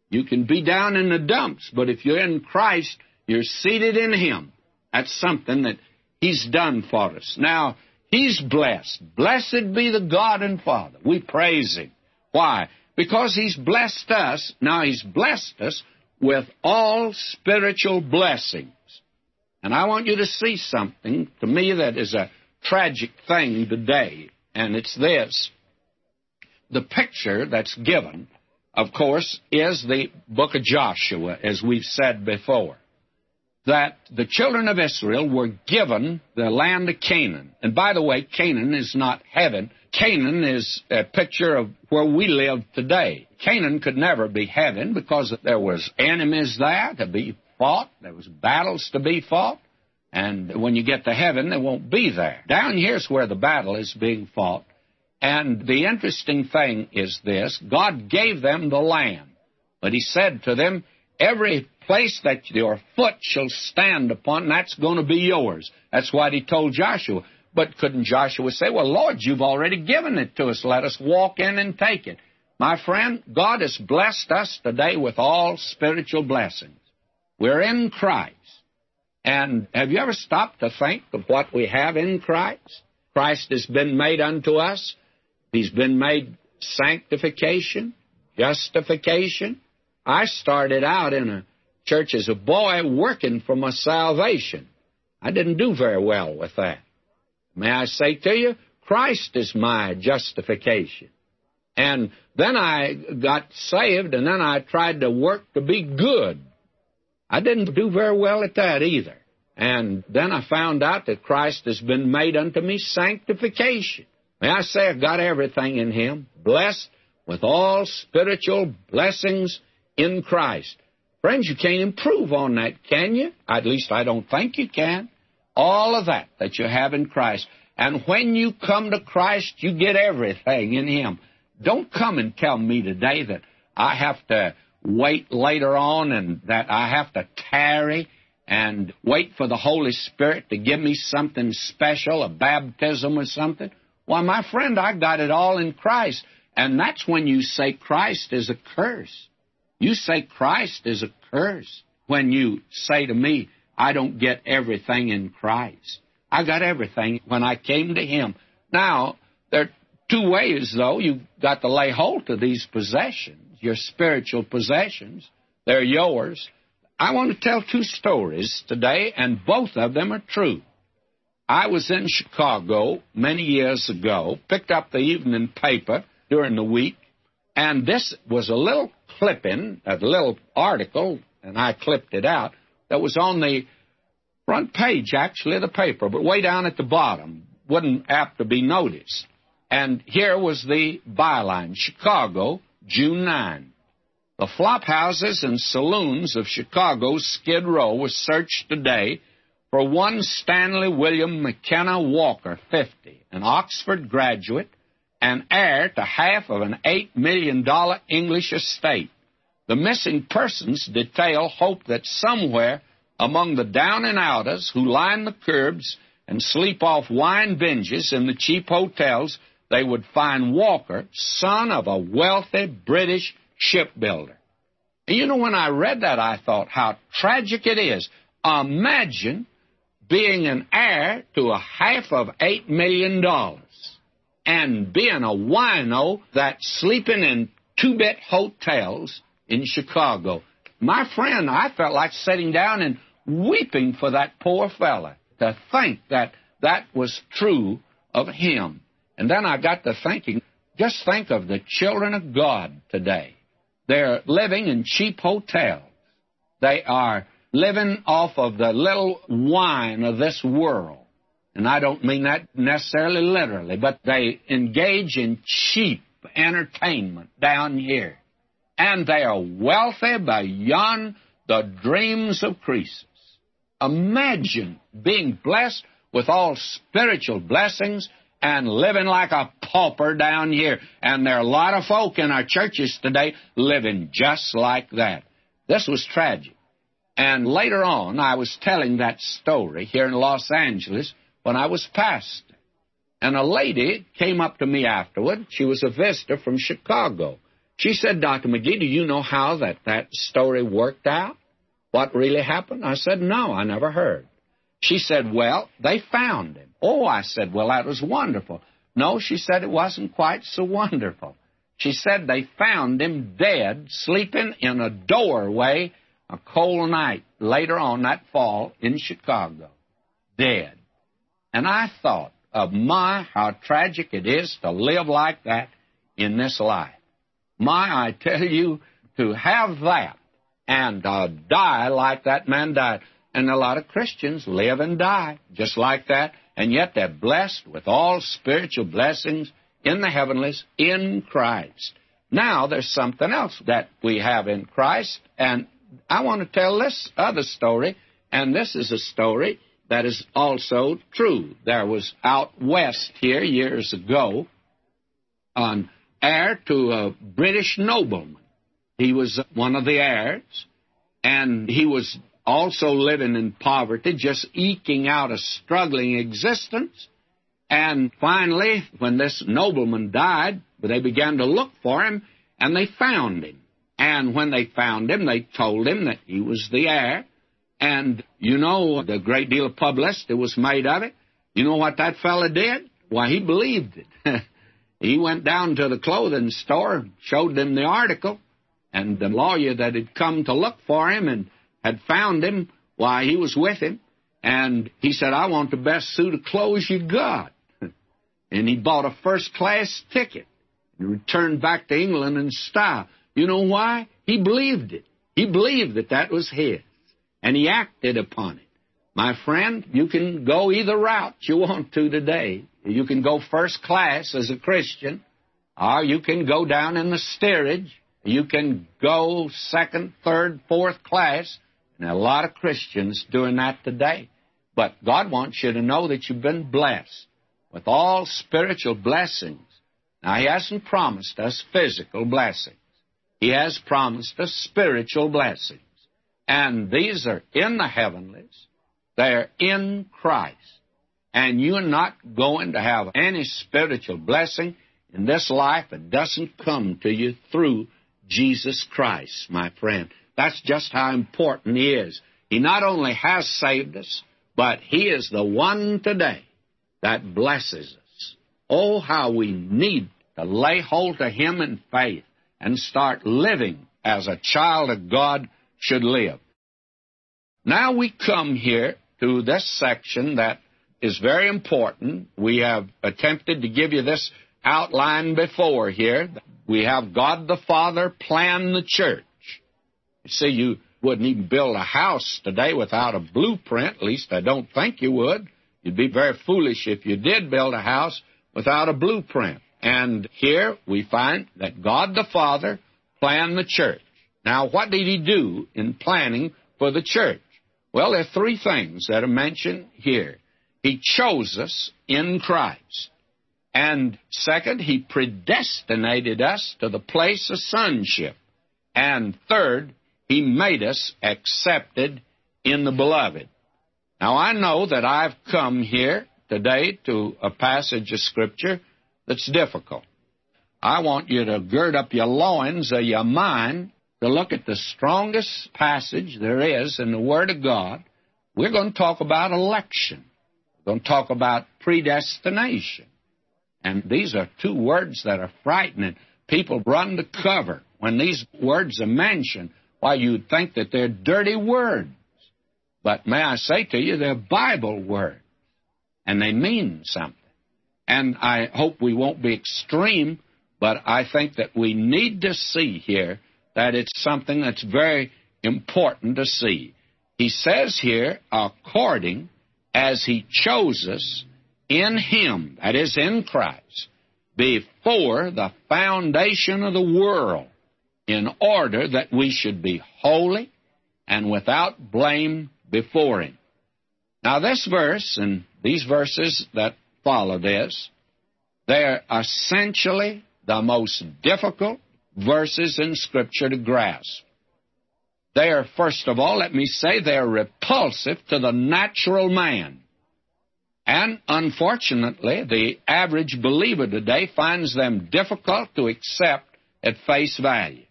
You can be down in the dumps, but if you're in Christ, you're seated in Him. That's something that He's done for us. Now, He's blessed. Blessed be the God and Father. We praise Him. Why? Because He's blessed us. Now, He's blessed us with all spiritual blessings. And I want you to see something to me that is a tragic thing today, and it's this the picture that's given, of course, is the book of Joshua, as we've said before. That the children of Israel were given the land of Canaan. And by the way, Canaan is not heaven. Canaan is a picture of where we live today. Canaan could never be heaven because there was enemies there to be fought. There was battles to be fought. And when you get to heaven, they won't be there. Down here's where the battle is being fought. And the interesting thing is this God gave them the land, but He said to them, Every place that your foot shall stand upon, that's going to be yours. That's what He told Joshua. But couldn't Joshua say, Well, Lord, you've already given it to us. Let us walk in and take it. My friend, God has blessed us today with all spiritual blessings. We're in Christ. And have you ever stopped to think of what we have in Christ? Christ has been made unto us He's been made sanctification, justification. I started out in a church as a boy working for my salvation. I didn't do very well with that. May I say to you, Christ is my justification. And then I got saved, and then I tried to work to be good. I didn't do very well at that either. And then I found out that Christ has been made unto me sanctification. May I say I've got everything in Him, blessed with all spiritual blessings in Christ. Friends, you can't improve on that, can you? At least I don't think you can. All of that that you have in Christ. And when you come to Christ, you get everything in Him. Don't come and tell me today that I have to wait later on and that I have to tarry and wait for the Holy Spirit to give me something special, a baptism or something. Why, my friend, I got it all in Christ. And that's when you say Christ is a curse. You say Christ is a curse when you say to me, I don't get everything in Christ. I got everything when I came to Him. Now, there are two ways, though. You've got to lay hold of these possessions, your spiritual possessions. They're yours. I want to tell two stories today, and both of them are true. I was in Chicago many years ago, picked up the evening paper during the week, and this was a little clipping, a little article, and I clipped it out, that was on the front page, actually, of the paper, but way down at the bottom, wasn't apt to be noticed. And here was the byline Chicago, June 9. The flop houses and saloons of Chicago's Skid Row were searched today for one Stanley William McKenna Walker, 50, an Oxford graduate and heir to half of an $8 million English estate. The missing persons detail hope that somewhere among the down and outers who line the curbs and sleep off wine binges in the cheap hotels, they would find Walker, son of a wealthy British shipbuilder. And you know, when I read that, I thought how tragic it is. Imagine being an heir to a half of $8 million and being a wino that's sleeping in two bit hotels in Chicago. My friend, I felt like sitting down and weeping for that poor fella to think that that was true of him. And then I got to thinking, just think of the children of God today. They're living in cheap hotels. They are living off of the little wine of this world. And I don't mean that necessarily literally, but they engage in cheap entertainment down here. And they are wealthy beyond the dreams of Croesus. Imagine being blessed with all spiritual blessings and living like a pauper down here. And there are a lot of folk in our churches today living just like that. This was tragic. And later on, I was telling that story here in Los Angeles when I was pastor. And a lady came up to me afterward. She was a visitor from Chicago. She said, Dr. McGee, do you know how that, that story worked out? What really happened? I said, No, I never heard. She said, Well, they found him. Oh, I said, Well, that was wonderful. No, she said it wasn't quite so wonderful. She said they found him dead, sleeping in a doorway a cold night later on that fall in Chicago. Dead. And I thought of my, how tragic it is to live like that in this life. My, I tell you, to have that and uh, die like that man died. And a lot of Christians live and die just like that, and yet they're blessed with all spiritual blessings in the heavenlies in Christ. Now, there's something else that we have in Christ, and I want to tell this other story, and this is a story that is also true. There was out west here years ago an heir to a British nobleman. He was one of the heirs, and he was also living in poverty, just eking out a struggling existence. And finally, when this nobleman died, they began to look for him, and they found him. And when they found him, they told him that he was the heir. And you know, the great deal of publicity was made of it. You know what that fellow did? Why, he believed it. [laughs] he went down to the clothing store, showed them the article, and the lawyer that had come to look for him and had found him, why, he was with him. And he said, I want the best suit of clothes you got. [laughs] and he bought a first class ticket and returned back to England in style. You know why? He believed it. He believed that that was his. And he acted upon it. My friend, you can go either route you want to today. You can go first class as a Christian, or you can go down in the steerage you can go second, third, fourth class, and a lot of Christians doing that today. But God wants you to know that you've been blessed with all spiritual blessings. Now, He hasn't promised us physical blessings. He has promised us spiritual blessings. And these are in the heavenlies. They're in Christ. And you're not going to have any spiritual blessing in this life that doesn't come to you through Jesus Christ, my friend. That's just how important He is. He not only has saved us, but He is the one today that blesses us. Oh, how we need to lay hold of Him in faith and start living as a child of God should live. Now we come here to this section that is very important. We have attempted to give you this outline before here. We have God the Father plan the church. You see, you wouldn't even build a house today without a blueprint. At least I don't think you would. You'd be very foolish if you did build a house without a blueprint. And here we find that God the Father planned the church. Now, what did he do in planning for the church? Well, there are three things that are mentioned here. He chose us in Christ. And second, He predestinated us to the place of sonship. And third, He made us accepted in the beloved. Now, I know that I've come here today to a passage of Scripture that's difficult. I want you to gird up your loins of your mind to look at the strongest passage there is in the Word of God. We're going to talk about election. We're going to talk about predestination. And these are two words that are frightening. People run to cover when these words are mentioned. Why, you'd think that they're dirty words. But may I say to you, they're Bible words, and they mean something. And I hope we won't be extreme, but I think that we need to see here that it's something that's very important to see. He says here, according as he chose us in him, that is, in Christ, before the foundation of the world, in order that we should be holy and without blame before him. Now, this verse and these verses that follow this, they're essentially the most difficult verses in Scripture to grasp. They are, first of all, let me say, they are repulsive to the natural man. And unfortunately, the average believer today finds them difficult to accept at face value.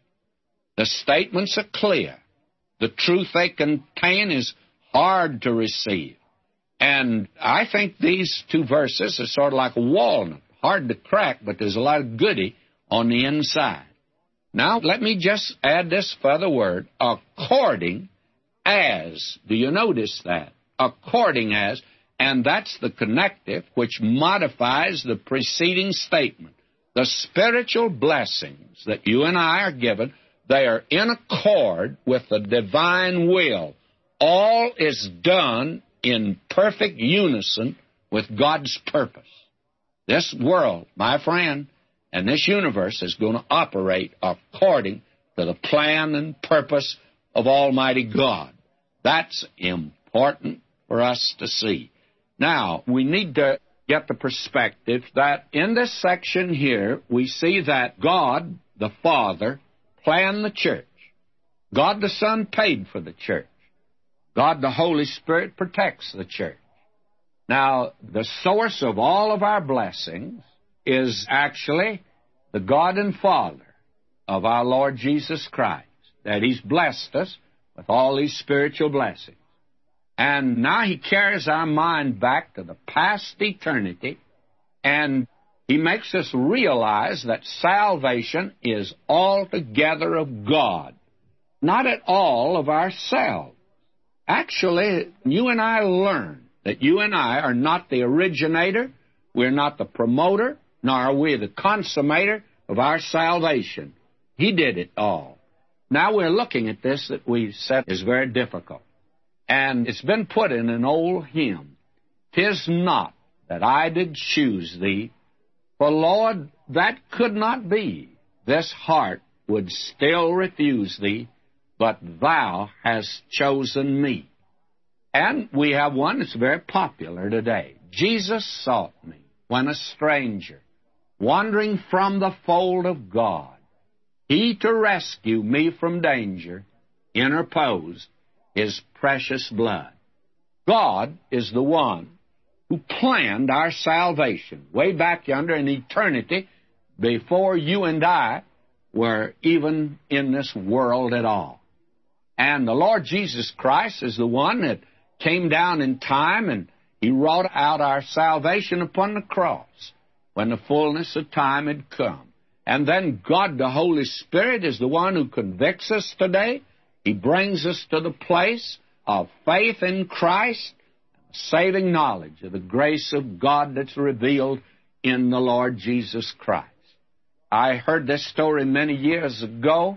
The statements are clear. The truth they contain is hard to receive. And I think these two verses are sort of like a walnut, hard to crack, but there's a lot of goody on the inside. Now, let me just add this further word according as. Do you notice that? According as and that's the connective which modifies the preceding statement. The spiritual blessings that you and I are given, they are in accord with the divine will. All is done in perfect unison with God's purpose. This world, my friend, and this universe is going to operate according to the plan and purpose of Almighty God. That's important for us to see. Now, we need to get the perspective that in this section here, we see that God, the Father, planned the church. God the Son paid for the church. God the Holy Spirit protects the church. Now, the source of all of our blessings is actually the God and Father of our Lord Jesus Christ, that He's blessed us with all these spiritual blessings. And now he carries our mind back to the past eternity, and he makes us realize that salvation is altogether of God, not at all of ourselves. Actually, you and I learn that you and I are not the originator, we're not the promoter, nor are we the consummator of our salvation. He did it all. Now we're looking at this that we said is very difficult. And it's been put in an old hymn Tis not that I did choose thee, for Lord, that could not be. This heart would still refuse thee, but thou hast chosen me. And we have one that's very popular today. Jesus sought me when a stranger, wandering from the fold of God, he to rescue me from danger interposed his precious blood. God is the one who planned our salvation way back yonder in eternity before you and I were even in this world at all. And the Lord Jesus Christ is the one that came down in time and he wrought out our salvation upon the cross when the fullness of time had come. And then God, the Holy Spirit, is the one who convicts us today. He brings us to the place of faith in Christ, saving knowledge of the grace of God that's revealed in the Lord Jesus Christ. I heard this story many years ago.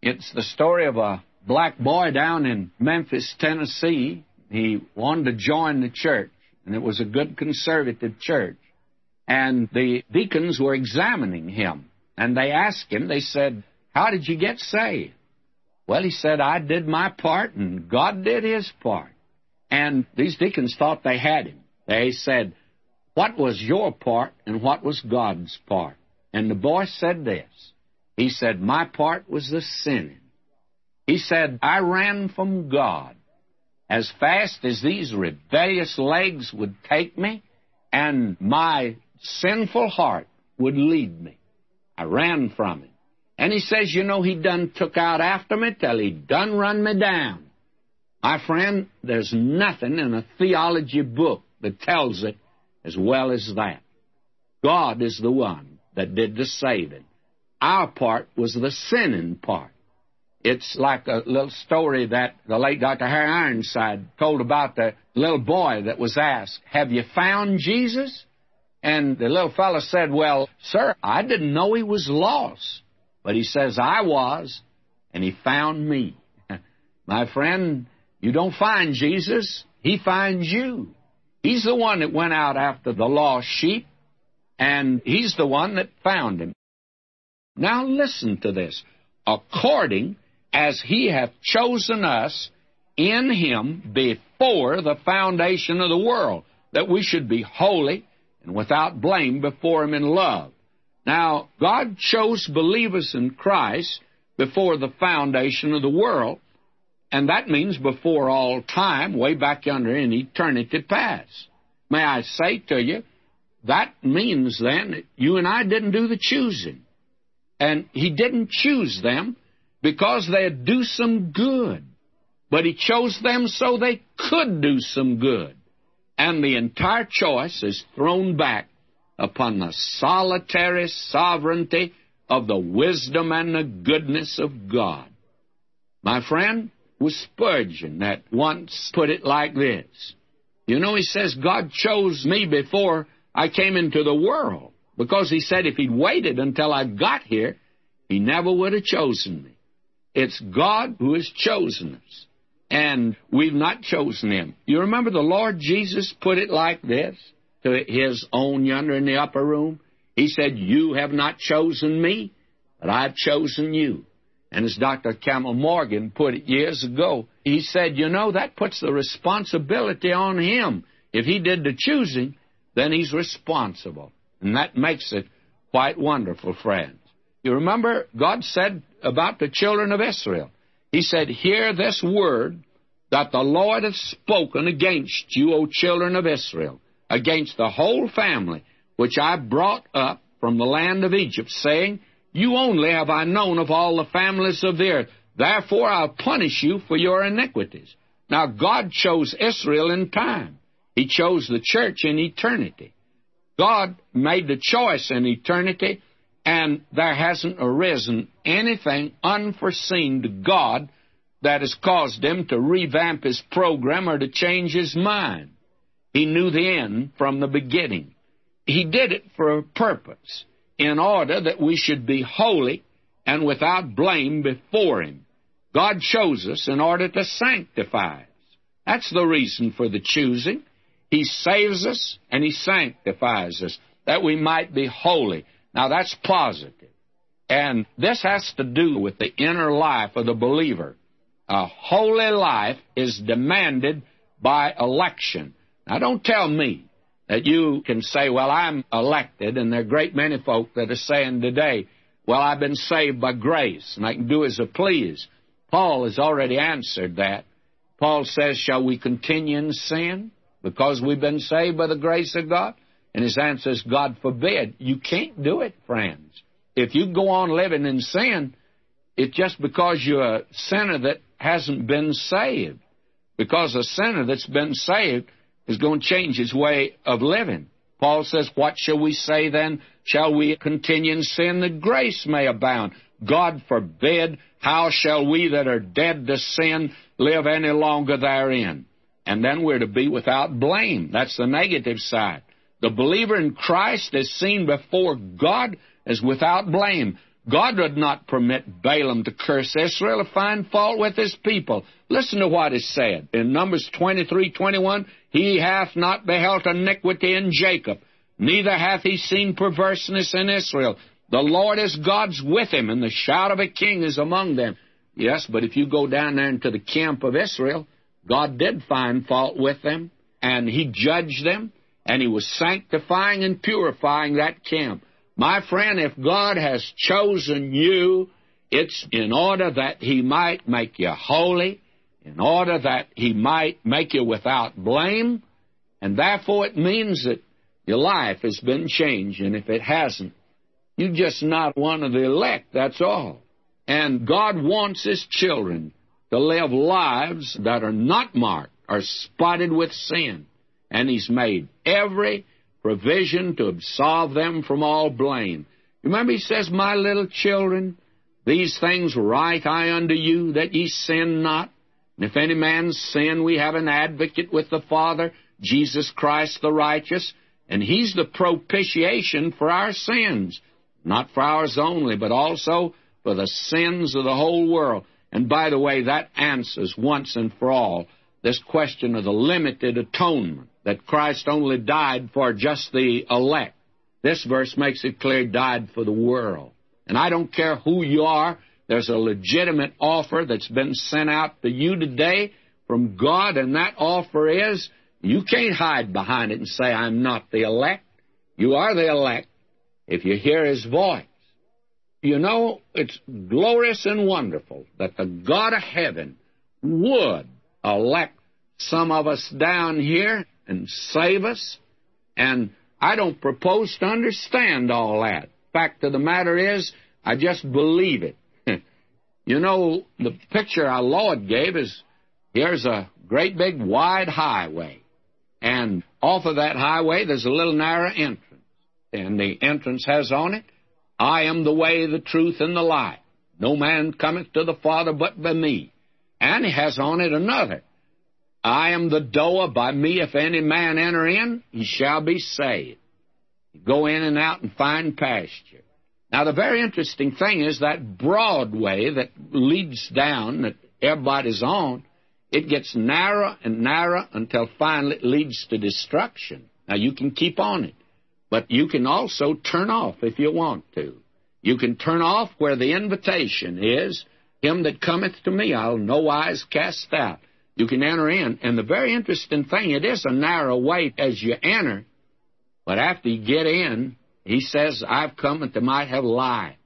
It's the story of a black boy down in Memphis, Tennessee. He wanted to join the church, and it was a good conservative church. And the deacons were examining him, and they asked him, they said, How did you get saved? Well, he said, I did my part, and God did his part. And these deacons thought they had him. They said, What was your part, and what was God's part? And the boy said this. He said, My part was the sinning. He said, I ran from God as fast as these rebellious legs would take me, and my sinful heart would lead me. I ran from him. And he says, you know, he done took out after me till he done run me down. My friend, there's nothing in a theology book that tells it as well as that. God is the one that did the saving. Our part was the sinning part. It's like a little story that the late Dr. Harry Ironside told about the little boy that was asked, Have you found Jesus? And the little fellow said, Well, sir, I didn't know he was lost. But he says, I was, and he found me. [laughs] My friend, you don't find Jesus, he finds you. He's the one that went out after the lost sheep and he's the one that found him. Now listen to this. According as he hath chosen us in him before the foundation of the world, that we should be holy and without blame before him in love. Now, God chose believers in Christ before the foundation of the world, and that means before all time, way back yonder in eternity past. May I say to you, that means then that you and I didn't do the choosing. And He didn't choose them because they'd do some good, but He chose them so they could do some good. And the entire choice is thrown back upon the solitary sovereignty of the wisdom and the goodness of God. My friend was Spurgeon that once put it like this. You know, he says, God chose me before I came into the world because he said if he'd waited until I got here, he never would have chosen me. It's God who has chosen us, and we've not chosen him. You remember the Lord Jesus put it like this to his own yonder in the upper room? He said, You have not chosen me, but I've chosen you. And as Dr. Campbell Morgan put it years ago, he said, You know, that puts the responsibility on him. If he did the choosing, then he's responsible. And that makes it quite wonderful, friends. You remember God said about the children of Israel, He said, Hear this word that the Lord hath spoken against you, O children of Israel, against the whole family which I brought up from the land of Egypt, saying, You only have I known of all the families of the earth. Therefore I'll punish you for your iniquities. Now God chose Israel in time. He chose the church in eternity. God made the choice in eternity, and there hasn't arisen anything unforeseen to God that has caused him to revamp his program or to change his mind. He knew the end from the beginning. He did it for a purpose, in order that we should be holy and without blame before him. God chose us in order to sanctify us. That's the reason for the choosing. He saves us and He sanctifies us that we might be holy. Now that's positive. And this has to do with the inner life of the believer. A holy life is demanded by election. Now, don't tell me that you can say, well, I'm elected, and there are great many folk that are saying today, well, I've been saved by grace, and I can do as I please. Paul has already answered that. Paul says, shall we continue in sin because we've been saved by the grace of God? And his answer is, God forbid. You can't do it, friends. If you go on living in sin, it's just because you're a sinner that hasn't been saved. Because a sinner that's been saved is going to change his way of living. Paul says, What shall we say then? Shall we continue in sin that grace may abound? God forbid. How shall we that are dead to sin live any longer therein? And then we're to be without blame. That's the negative side. The believer in Christ is seen before God as without blame. God would not permit Balaam to curse Israel or find fault with his people. Listen to what is said in Numbers 23 21. He hath not beheld iniquity in Jacob, neither hath he seen perverseness in Israel. The Lord is God's with him, and the shout of a king is among them. Yes, but if you go down there into the camp of Israel, God did find fault with them, and he judged them, and he was sanctifying and purifying that camp. My friend, if God has chosen you, it's in order that He might make you holy, in order that He might make you without blame, and therefore it means that your life has been changed, and if it hasn't, you're just not one of the elect, that's all. And God wants His children to live lives that are not marked or spotted with sin. And He's made every provision to absolve them from all blame. Remember, he says, My little children, these things write I unto you, that ye sin not. And if any man sin, we have an advocate with the Father, Jesus Christ the righteous, and he's the propitiation for our sins, not for ours only, but also for the sins of the whole world. And by the way, that answers once and for all this question of the limited atonement that Christ only died for just the elect. This verse makes it clear died for the world. And I don't care who you are, there's a legitimate offer that's been sent out to you today from God, and that offer is you can't hide behind it and say, I'm not the elect. You are the elect if you hear His voice. You know, it's glorious and wonderful that the God of heaven would elect some of us down here and save us. And I don't propose to understand all that. Fact of the matter is, I just believe it. [laughs] you know, the picture our Lord gave is here's a great big wide highway. And off of that highway, there's a little narrow entrance. And the entrance has on it, I am the way, the truth, and the life. No man cometh to the Father but by me. And he has on it another. I am the door. By me, if any man enter in, he shall be saved. Go in and out and find pasture. Now, the very interesting thing is that broad way that leads down, that everybody's on, it gets narrower and narrower until finally it leads to destruction. Now, you can keep on it, but you can also turn off if you want to. You can turn off where the invitation is, Him that cometh to me, I'll no wise cast out you can enter in. And the very interesting thing, it is a narrow way as you enter, but after you get in, he says, I've come that they might have life,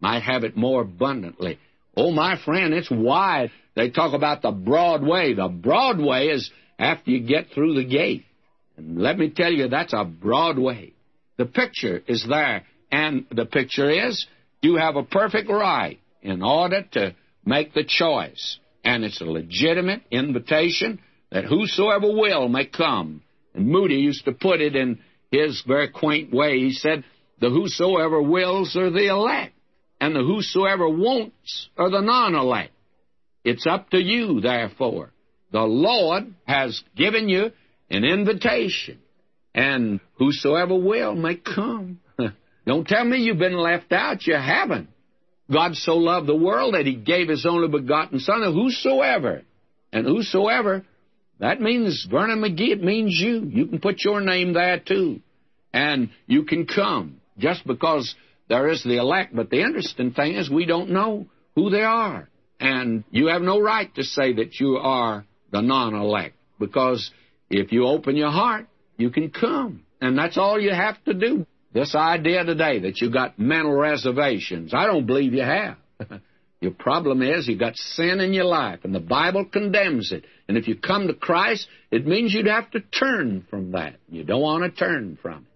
might have it more abundantly. Oh, my friend, it's wide. They talk about the broad way. The broad way is after you get through the gate. And let me tell you, that's a broad way. The picture is there, and the picture is you have a perfect right in order to make the choice and it's a legitimate invitation that whosoever will may come. And Moody used to put it in his very quaint way. He said, The whosoever wills are the elect, and the whosoever wants are the non elect. It's up to you, therefore. The Lord has given you an invitation, and whosoever will may come. [laughs] Don't tell me you've been left out. You haven't. God so loved the world that he gave his only begotten Son, of whosoever. And whosoever, that means Vernon McGee, it means you. You can put your name there too. And you can come just because there is the elect. But the interesting thing is we don't know who they are. And you have no right to say that you are the non elect. because if you open your heart, you can come. And that's all you have to do. This idea today that you got mental reservations, I don't believe you have. [laughs] your problem is you got sin in your life, and the Bible condemns it. And if you come to Christ, it means you'd have to turn from that. You don't want to turn from it.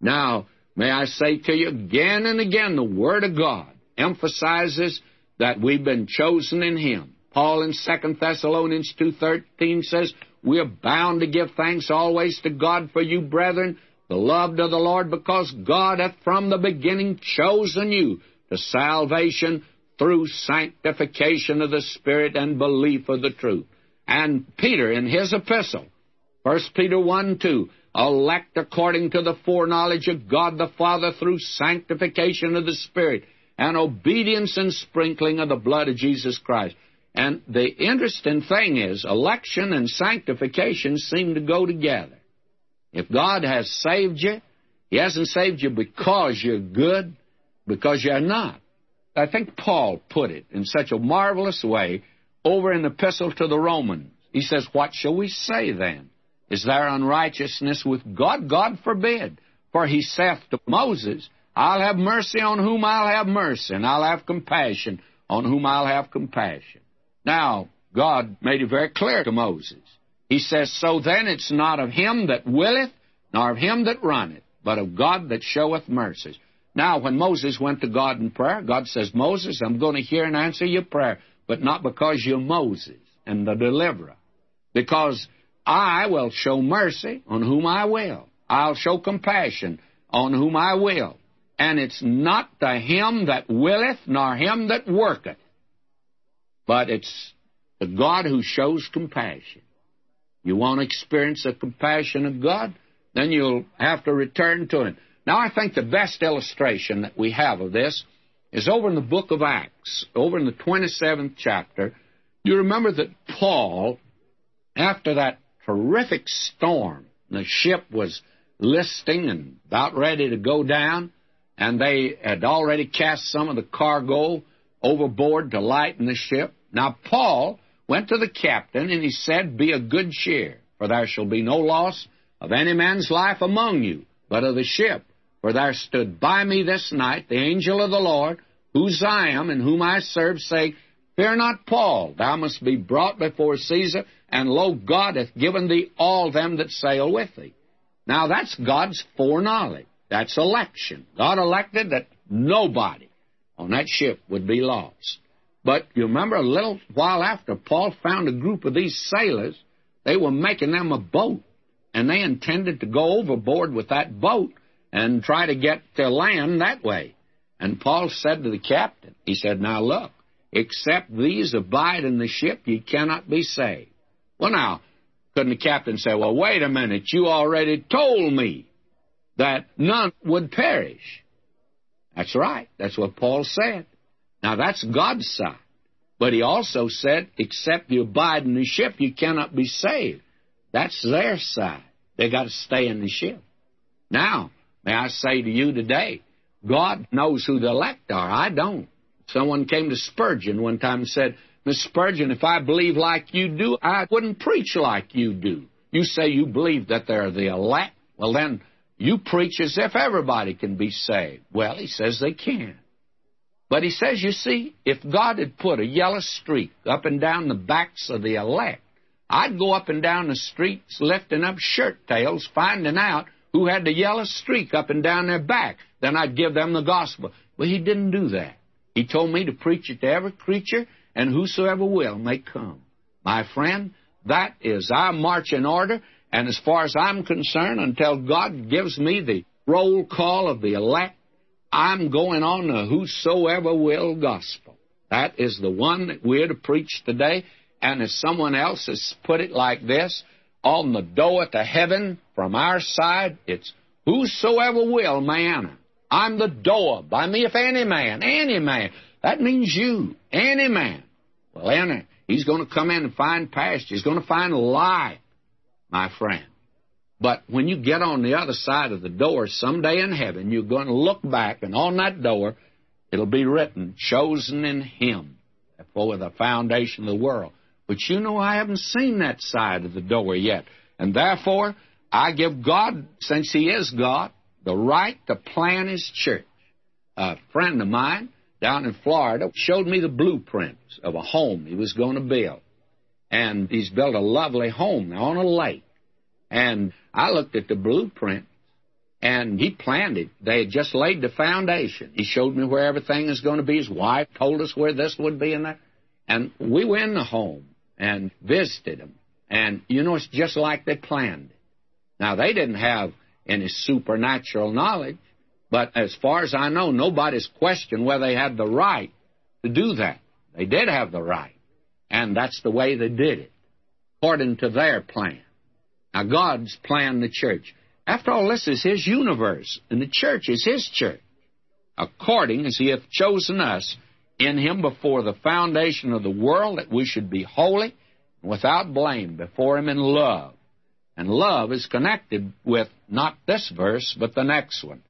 Now, may I say to you again and again, the Word of God emphasizes that we've been chosen in Him. Paul in 2 Thessalonians 2.13 says, We are bound to give thanks always to God for you, brethren, beloved of the Lord, because God hath from the beginning chosen you to salvation through sanctification of the Spirit and belief of the truth. And Peter, in his epistle, 1 Peter 1 2, elect according to the foreknowledge of God the Father through sanctification of the Spirit and obedience and sprinkling of the blood of Jesus Christ. And the interesting thing is, election and sanctification seem to go together. If God has saved you, He hasn't saved you because you're good, because you're not. I think Paul put it in such a marvelous way over in the Epistle to the Romans. He says, What shall we say then? Is there unrighteousness with God? God forbid. For he saith to Moses, I'll have mercy on whom I'll have mercy, and I'll have compassion on whom I'll have compassion. Now, God made it very clear to Moses. He says, So then it's not of him that willeth, nor of him that runneth, but of God that showeth mercies. Now, when Moses went to God in prayer, God says, Moses, I'm going to hear and answer your prayer, but not because you're Moses and the deliverer. Because I will show mercy on whom I will. I'll show compassion on whom I will. And it's not to him that willeth, nor him that worketh, but it's the God who shows compassion. You want to experience the compassion of God? Then you'll have to return to Him. Now, I think the best illustration that we have of this is over in the book of Acts, over in the 27th chapter. You remember that Paul, after that terrific storm, the ship was listing and about ready to go down, and they had already cast some of the cargo overboard to lighten the ship. Now, Paul went to the captain, and he said, Be of good cheer, for there shall be no loss of any man's life among you, but of the ship. For there stood by me this night the angel of the Lord, whose I am and whom I serve, saying, Fear not, Paul, thou must be brought before Caesar, and lo, God hath given thee all them that sail with thee. Now that's God's foreknowledge. That's election. God elected that nobody on that ship would be lost. But you remember a little while after, Paul found a group of these sailors. They were making them a boat, and they intended to go overboard with that boat and try to get to land that way. And Paul said to the captain, he said, Now look, except these abide in the ship, ye cannot be saved. Well, now, couldn't the captain say, Well, wait a minute, you already told me that none would perish? That's right. That's what Paul said. Now that's God's side. But he also said, except you abide in the ship, you cannot be saved. That's their side. They got to stay in the ship. Now, may I say to you today, God knows who the elect are. I don't. Someone came to Spurgeon one time and said, Miss Spurgeon, if I believe like you do, I wouldn't preach like you do. You say you believe that they're the elect. Well, then you preach as if everybody can be saved. Well, he says they can. But he says, you see, if God had put a yellow streak up and down the backs of the elect, I'd go up and down the streets lifting up shirt tails, finding out who had the yellow streak up and down their back. Then I'd give them the gospel. Well, he didn't do that. He told me to preach it to every creature, and whosoever will may come. My friend, that is our marching order, and as far as I'm concerned, until God gives me the roll call of the elect, I'm going on the whosoever will gospel. That is the one that we're to preach today. And as someone else has put it like this, on the door to heaven from our side, it's whosoever will enter. I'm the door. By me, if any man, any man. That means you, any man will enter. He's going to come in and find pasture. He's going to find life, my friend. But when you get on the other side of the door someday in heaven, you're going to look back, and on that door, it'll be written, chosen in Him before the foundation of the world. But you know, I haven't seen that side of the door yet. And therefore, I give God, since He is God, the right to plan His church. A friend of mine down in Florida showed me the blueprints of a home he was going to build. And he's built a lovely home on a lake. And I looked at the blueprint, and he planned it. They had just laid the foundation. He showed me where everything is going to be. His wife told us where this would be and that. And we went in the home and visited them. And, you know, it's just like they planned it. Now, they didn't have any supernatural knowledge, but as far as I know, nobody's questioned whether they had the right to do that. They did have the right. And that's the way they did it, according to their plan. Now, God's planned the church. After all, this is His universe, and the church is His church, according as He hath chosen us in Him before the foundation of the world, that we should be holy and without blame before Him in love. And love is connected with not this verse, but the next one.